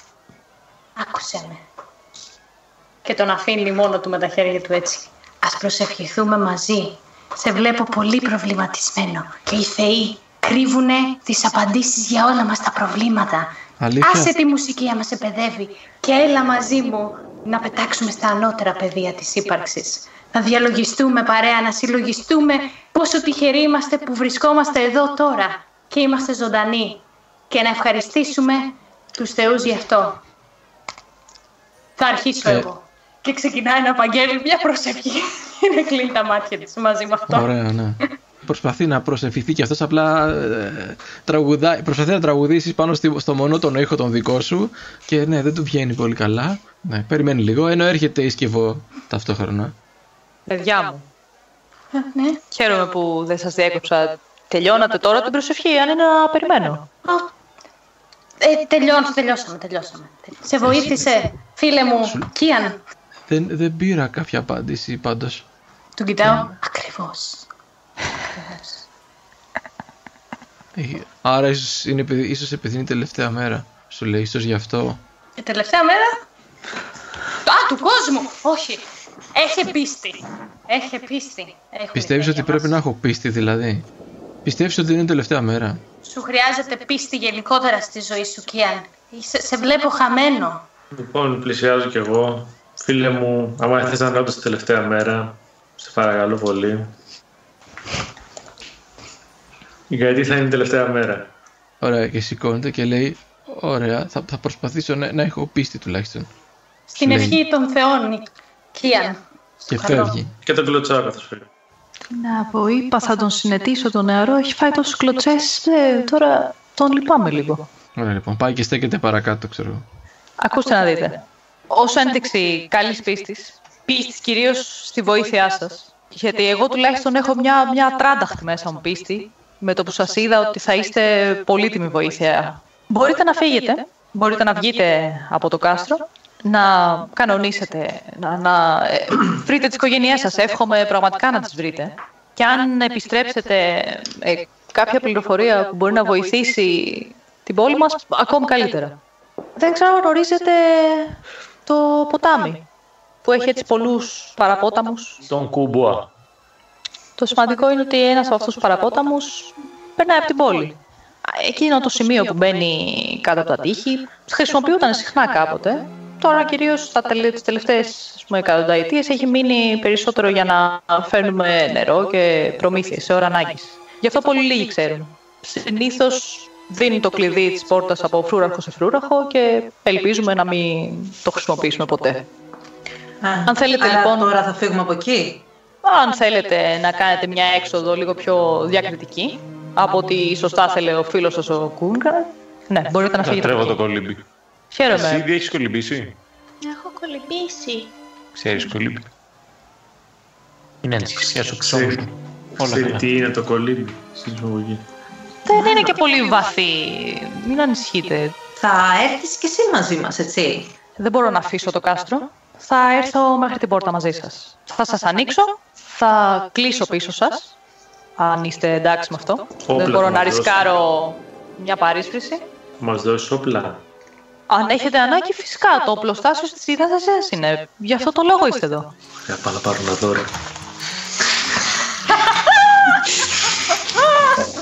Άκουσε με. Και τον αφήνει μόνο του με τα χέρια του έτσι. Ας προσευχηθούμε μαζί. Σε βλέπω πολύ προβληματισμένο. Και οι θεοί κρύβουνε τις απαντήσεις για όλα μας τα προβλήματα. Αλήθεια; Άσε τη μουσική άμα σε παιδεύει και έλα μαζί μου να πετάξουμε στα ανώτερα πεδία της ύπαρξης. Να διαλογιστούμε παρέα, να συλλογιστούμε πόσο τυχεροί είμαστε που βρισκόμαστε εδώ τώρα και είμαστε ζωντανοί και να ευχαριστήσουμε τους θεούς γι' αυτό. Θα αρχίσω Ε. εγώ. Και ξεκινάει να απαγγέλει μια προσευχή και να κλείνει τα μάτια της μαζί με αυτό. ωραία, ναι. Προσπαθεί να προσευχηθεί και αυτός απλά ε, τραγουδάει, προσπαθεί να τραγουδήσεις πάνω στη, στο μονότονο ήχο τον δικό σου και ναι, δεν του βγαίνει πολύ καλά. Ναι, περιμένει λίγο, ενώ έρχεται η σκευό ταυτόχρονα. Παιδιά μου, Ναι. χαίρομαι που δεν σας διέκοψα. Τελειώνατε τώρα την προσευχή, αν είναι να περιμένω. Α, Ε, τελειώνω, τελειώσαμε, τελειώσαμε. Σε βοήθησε, φίλε μου, Κίαν. Δεν, δεν πήρα κάποια απάντηση πάντως. Του κοιτάω. Ακριβώς. Ε, Άρα ίσως, είναι, επειδή- ίσως επειδή είναι η τελευταία μέρα. Σου λέει, ίσως γι' αυτό. Η τελευταία μέρα; Α, του κόσμου! Όχι. Έχει πίστη. Έχει πίστη. Έχουν Πιστεύεις οι ότι θεοί πρέπει μας. να έχω πίστη δηλαδή; Πιστεύεις ότι είναι η τελευταία μέρα. Σου χρειάζεται πίστη γενικότερα στη ζωή σου, Κιάν. Είσαι- σε βλέπω χαμένο. Λοιπόν, πλησιάζω κι εγώ. Φίλε μου, άμα θες να είναι όντως τη τελευταία μέρα, σε παρακαλώ πολύ. Γιατί θα είναι η τελευταία μέρα; Ωραία, και σηκώνεται και λέει, ωραία, θα, θα προσπαθήσω να, να έχω πίστη τουλάχιστον. Στην Λέει. ευχή των θεών, Κιάν. Και Στο καλό. φεύγει. Και τον κλωτσάω καθώς φύγω. Τι να πω, είπα θα τον συνετίσω τον νεαρό, έχει φάει τόσους κλωτσές, ε, τώρα τον λυπάμαι λίγο. Ωραία λοιπόν, πάει και στέκεται παρακάτω, ξέρω εγώ. Ακούστε να δείτε. Όσο ένδειξη καλής πίστης, πίστης κυρίως στη βοήθειά σας. Γιατί εγώ τουλάχιστον έχω μια, μια τράνταχτη μέσα μου πίστη, με το που σας είδα ότι θα είστε πολύτιμη βοήθεια. Μπορείτε να φύγετε, μπορείτε να βγείτε από το κάστρο, να κανονίσετε, να, να ε, βρείτε τις οικογένειές σας. Εύχομαι πραγματικά να τις βρείτε. Και αν επιστρέψετε ε, κάποια πληροφορία που μπορεί να βοηθήσει την πόλη μας, ακόμη καλύτερα. Δεν ξέρω αν γνωρίζετε το ποτάμι που έχει έτσι πολλούς παραπόταμους. Τον Κουμπουά. Το σημαντικό είναι ότι ένας από αυτούς τους παραπόταμους περνάει από την πόλη. Εκείνο το σημείο που μπαίνει κάτω από τα τείχη χρησιμοποιούταν συχνά κάποτε. Τώρα κυρίως τα τελε- τις τελευταίες ας πούμε, εκατονταετίες έχει μείνει περισσότερο για να φέρνουμε νερό και προμήθειες σε ώρα ανάγκης. Γι' αυτό πολύ λίγοι ξέρουν. Συνήθως δίνει το κλειδί της πόρτας από φρούραχο σε φρούραχο και ελπίζουμε να μην το χρησιμοποιήσουμε ποτέ. Α, Αν θέλετε, άρα λοιπόν- τώρα θα φύγουμε από εκεί; Αν θέλετε να κάνετε μια έξοδο λίγο πιο διακριτική από ό,τι σωστά θέλει ο φίλος σας ο Κούνγκρα, ναι, μπορείτε να φύγετε. Λατρεύω από το εκεί. Κολύμπι. Εσύ Χαίρομαι. ήδη έχεις κολυμπήσει; Έχω κολυμπήσει. Ξέρεις κολύμπι. Είναι ανησυχία σου Ξέρει, ξόμου. Όλα ξέρεις καλά. τι είναι το κολύμπι στην εισαγωγή. Δεν είναι και πολύ βαθύ. Μην ανησυχείτε. Θα έρθεις και εσύ μαζί μας, έτσι. Δεν μπορώ να αφήσω το κάστρο. Θα έρθω μέχρι την πόρτα μαζί σας. Θα σας ανοίξω, θα κλείσω πίσω σας, αν είστε εντάξει με αυτό. Όπλα Δεν μπορώ θα να μας ρισκάρω μια παρίσφρηση. Μας δώσεις όπλα. Αν έχετε ανάγκη, φυσικά το οπλοστάσιο στη διάθεσή σας είναι. Γι' αυτό το λόγο είστε εδώ. Θα πάω να πάρω ένα δώρο.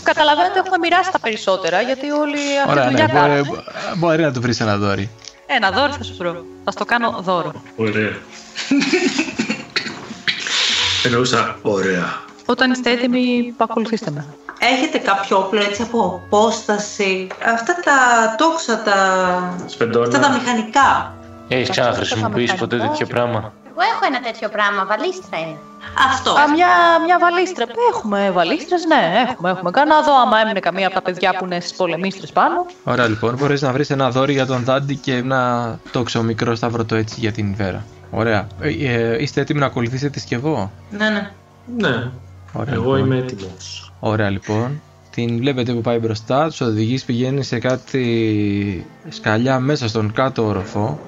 Καταλαβαίνετε, έχουμε μοιράσει τα περισσότερα, γιατί όλοι αυτή τη Ωραία, ναι, δουλειά κάνουν. μπορεί, μπορεί να του βρεις ένα δόρυ. Ένα δώρο θα σου βρω. Θα στο κάνω δώρο. Ωραία. Εννοούσα ωραία. Όταν είστε έτοιμοι, ακολουθήστε με. Έχετε κάποιο όπλο έτσι από απόσταση; Αυτά τα τόξα, τα... Σπεντόνα. αυτά τα μηχανικά. Έχεις ξαναχρησιμοποιήσει ποτέ τέτοιο πράγμα; Εγώ έχω ένα τέτοιο πράγμα, βαλίστρα είναι. Αυτό. Α, μια, μια βαλίστρα. Έχουμε βαλίστρες, ναι, έχουμε. έχουμε. Κάνα δω άμα έμεινε καμία από τα παιδιά που είναι στις πολεμίστρες πάνω. Ωραία, λοιπόν, μπορείς να βρεις ένα δόρυ για τον Δάντι και ένα τόξο μικρό σταυρωτό έτσι για την Βέρα. Ωραία. Ε, ε, είστε έτοιμοι να ακολουθήσετε τη σκευό. Ναι, ναι. Ναι, Ωραία, εγώ λοιπόν. είμαι έτοιμος. Ωραία, λοιπόν. Την βλέπετε που πάει μπροστά, τους οδηγείς, πηγαίνει σε κάτι σκαλιά μέσα στον κάτω όροφο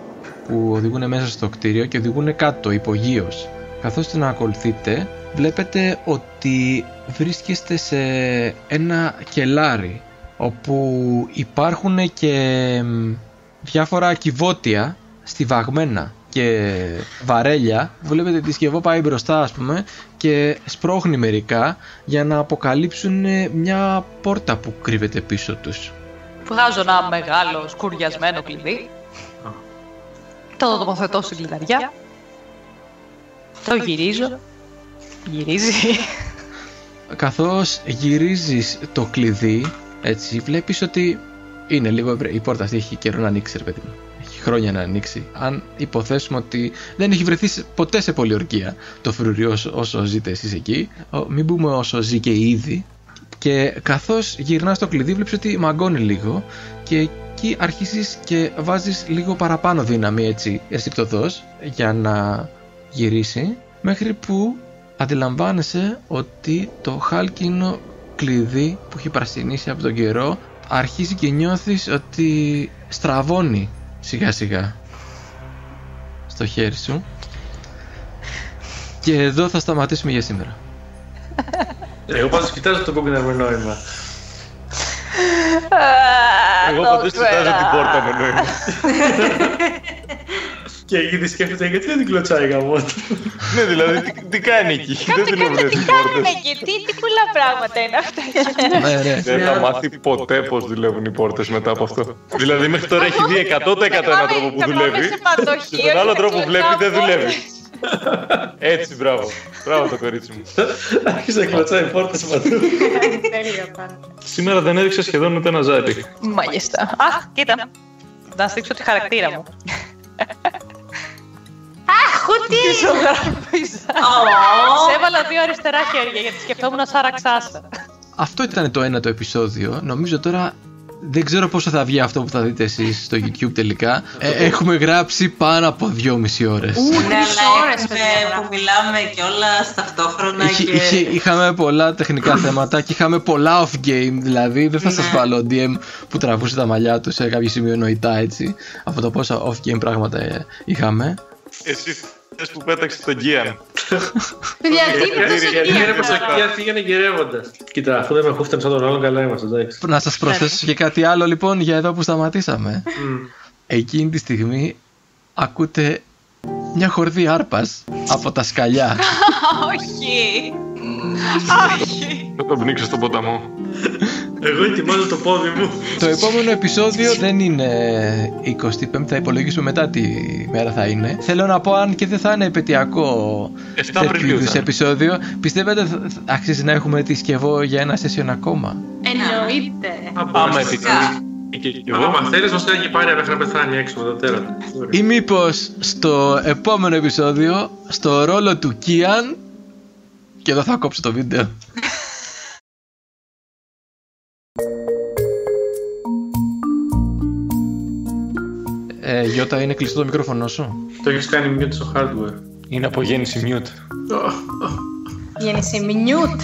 που οδηγούν μέσα στο κτίριο και οδηγούν κάτω, υπογείως. Καθώς την ακολουθείτε, βλέπετε ότι βρίσκεστε σε ένα κελάρι όπου υπάρχουν και μ, διάφορα κυβότια στιβαγμένα και βαρέλια. Βλέπετε τη σκευό πάει μπροστά ας πούμε και σπρώχνει μερικά για να αποκαλύψουν ε, μια πόρτα που κρύβεται πίσω τους. Βγάζω ένα μεγάλο σκουριασμένο κλειδί. Το τοποθετώ στην κλειδαριά. Το γυρίζω. Γυρίζει. Καθώς γυρίζεις το κλειδί, έτσι, βλέπεις ότι είναι λίγο ευρύ. Η πόρτα αυτή έχει καιρό να ανοίξει, ρε παιδί μου. Έχει χρόνια να ανοίξει. Αν υποθέσουμε ότι δεν έχει βρεθεί σε- ποτέ σε πολιορκία το φρουρί όσο, όσο ζείτε εσείς εκεί, ο- μην πούμε όσο ζει και ήδη. Και καθώς γυρνάς το κλειδί βλέπεις ότι μαγκώνει λίγο και εκεί αρχίζεις και βάζεις λίγο παραπάνω δύναμη έτσι αισθηκτοδός για να γυρίσει μέχρι που αντιλαμβάνεσαι ότι το χάλκινο κλειδί που έχει πρασινίσει από τον καιρό αρχίζει και νιώθεις ότι στραβώνει σιγά σιγά στο χέρι σου και εδώ θα σταματήσουμε για σήμερα. Εγώ πάντως κοιτάζω το κόκκινο με νόημα. Εγώ πάντως κοιτάζω την πόρτα με νόημα. Και ήδη σκέφτεται γιατί δεν την κλωτσάει γαμό Ναι, δηλαδή, τι- τι κάνει εκεί; Δεν την Κάντε έβρε τι τις κάνουν πόρτες. εκεί, τι, τι πολλά πράγματα είναι αυτά. ναι, ναι. Δεν θα μάθει ποτέ πώς δουλεύουν οι πόρτες μετά από αυτό. Δηλαδή, μέχρι τώρα έχει δει 100% έναν τρόπο που Θα πάμε δουλεύει. σε παντοχείο Και τον άλλο και τρόπο που θα βλέπει δεν κλωτσάω δουλεύει. Έτσι, μπράβο. Μπράβο το κορίτσι μου. Άρχισε να κλωτσάει πόρτες παντού. Τέλειο πάντα. Σήμερα δεν έδειξε σχεδόν ούτε ένα ζάρι. Μάλιστα. Αχ, κοίτα. Να στήξω τη χαρακτήρα μου. Αχ, χουτί! Ζωγραφίζα. Σε έβαλα δύο αριστερά χέρια γιατί σκεφτόμουν σαν ραξάσα. Αυτό ήταν το ένα το επεισόδιο. Νομίζω τώρα Δεν ξέρω πόσο θα βγει αυτό που θα δείτε εσείς στο YouTube τελικά. Ε, έχουμε γράψει πάνω από δυόμιση ώρες. Ναι, τρεις αλλά ώρες, έχουμε παιδιά, που μιλάμε κιόλα ταυτόχρονα Είχε- και... είχε- είχαμε πολλά τεχνικά θέματα και είχαμε πολλά off-game. Δηλαδή, δεν θα σας Ναι. βάλω DM που τραβούσε τα μαλλιά του σε κάποιο σημείο νοητά έτσι. Από το πόσα off-game πράγματα ε, είχαμε. Εσύ θες που πέταξε τον Γκίαν. Παιδιά, τι είναι τόσο Γιατί είναι γύρω. προσεκτικά φύγανε γυρεύοντα. Κοίτα, αφού δεν με χούφτεν σαν τον άλλον, καλά είμαστε, εντάξει. Να σας προσθέσω και κάτι άλλο λοιπόν για εδώ που σταματήσαμε. Μμ. Εκείνη τη στιγμή ακούτε μια χορδή άρπας από τα σκαλιά. Όχι. Όχι. Θα τον πνίξω στον ποταμό. Εγώ ετοιμάζω το πόδι μου. Το επόμενο επεισόδιο δεν είναι 25, θα υπολογίσουμε μετά τι μέρα θα είναι. Θέλω να πω, αν και δεν θα είναι επαιτειακό 7 τέτοιου Απριλίου είδους θα είναι. επεισόδιο, πιστεύετε θα- θα αξίζει να έχουμε τη σκευό για ένα session ακόμα; Εννοείται. Άμα επιτύχει. Και κι εγώ. Άμα θέλεις, μας κάνει πάρει μέχρι να πεθάνει έξω με το τέρατα. Ή μήπως στο επόμενο επεισόδιο, στο ρόλο του Κίαν. Και εδώ θα κόψω το βίντεο. Γιώτα, είναι κλειστό το μικρόφωνο σου. Το έχεις κάνει mute στο hardware. Είναι από γέννηση mute. Γέννηση μινιούτ.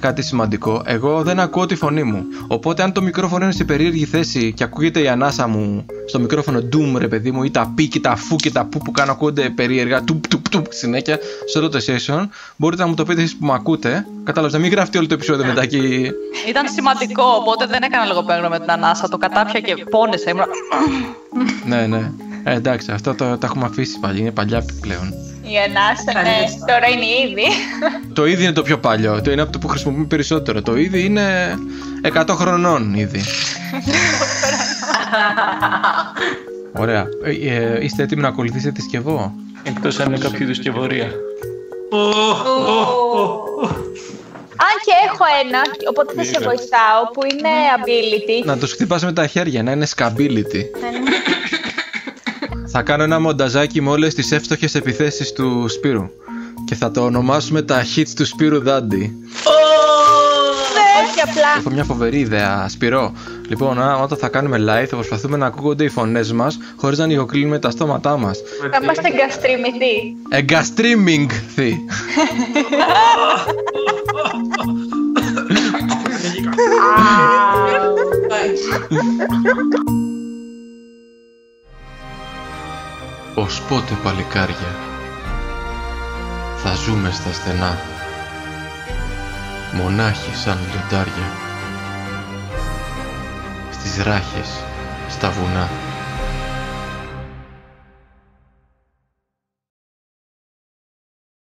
Κάτι σημαντικό. Εγώ δεν ακούω τη φωνή μου. Οπότε, αν το μικρόφωνο είναι σε περίεργη θέση και ακούγεται η ανάσα μου στο μικρόφωνο doom, ρε παιδί μου, ή τα πι και τα φου και τα που που κάνω ακούγονται περίεργα, τουπ τουπ τουπ συνέχεια σε όλο το session, μπορείτε να μου το πείτε εσείς που με ακούτε. Κατάλαβες να μην γράφετε όλο το επεισόδιο μετά και. Ήταν σημαντικό, οπότε δεν έκανα λογοπαίγνωμα με την ανάσα. Το κατάπια και πόνεσα. Ήμουν... ναι, ναι. Ε, εντάξει, αυτό το, το έχουμε αφήσει πάλι. Είναι παλιά πλέον. Η ανάσα, ναι, τώρα είναι ήδη. Το ήδη είναι το πιο παλιό. Το είναι από το που χρησιμοποιούμε περισσότερο. Το ήδη είναι 100 χρονών ήδη. Ωραία. Ε, ε, είστε έτοιμοι να ακολουθήσετε τη σκευό. Εκτός αν είναι κάποιο είδους σκευωρία. Αν και έχω ένα, οπότε θα σε βοηθάω, που είναι ability. Να τους χτυπάς με τα χέρια, να είναι scability. Θα κάνω ένα μονταζάκι με όλες τις εύστοχες επιθέσεις του Σπύρου. Και θα το ονομάσουμε τα hits του Σπύρου Δάντη. Όχι απλά. Έχω μια φοβερή ιδέα, Σπυρό. Λοιπόν, α, όταν θα κάνουμε live θα προσπαθούμε να ακούγονται οι φωνές μας χωρίς να νοικοκλίνουμε τα στόματά μας. Θα είμαστε εγκαστριμητοί. Εγκαστρίμινγκ θη. Ως πότε παλικάρια. Θα ζούμε στα στενά μονάχοι σαν λιοντάρια στις ράχες, στα βουνά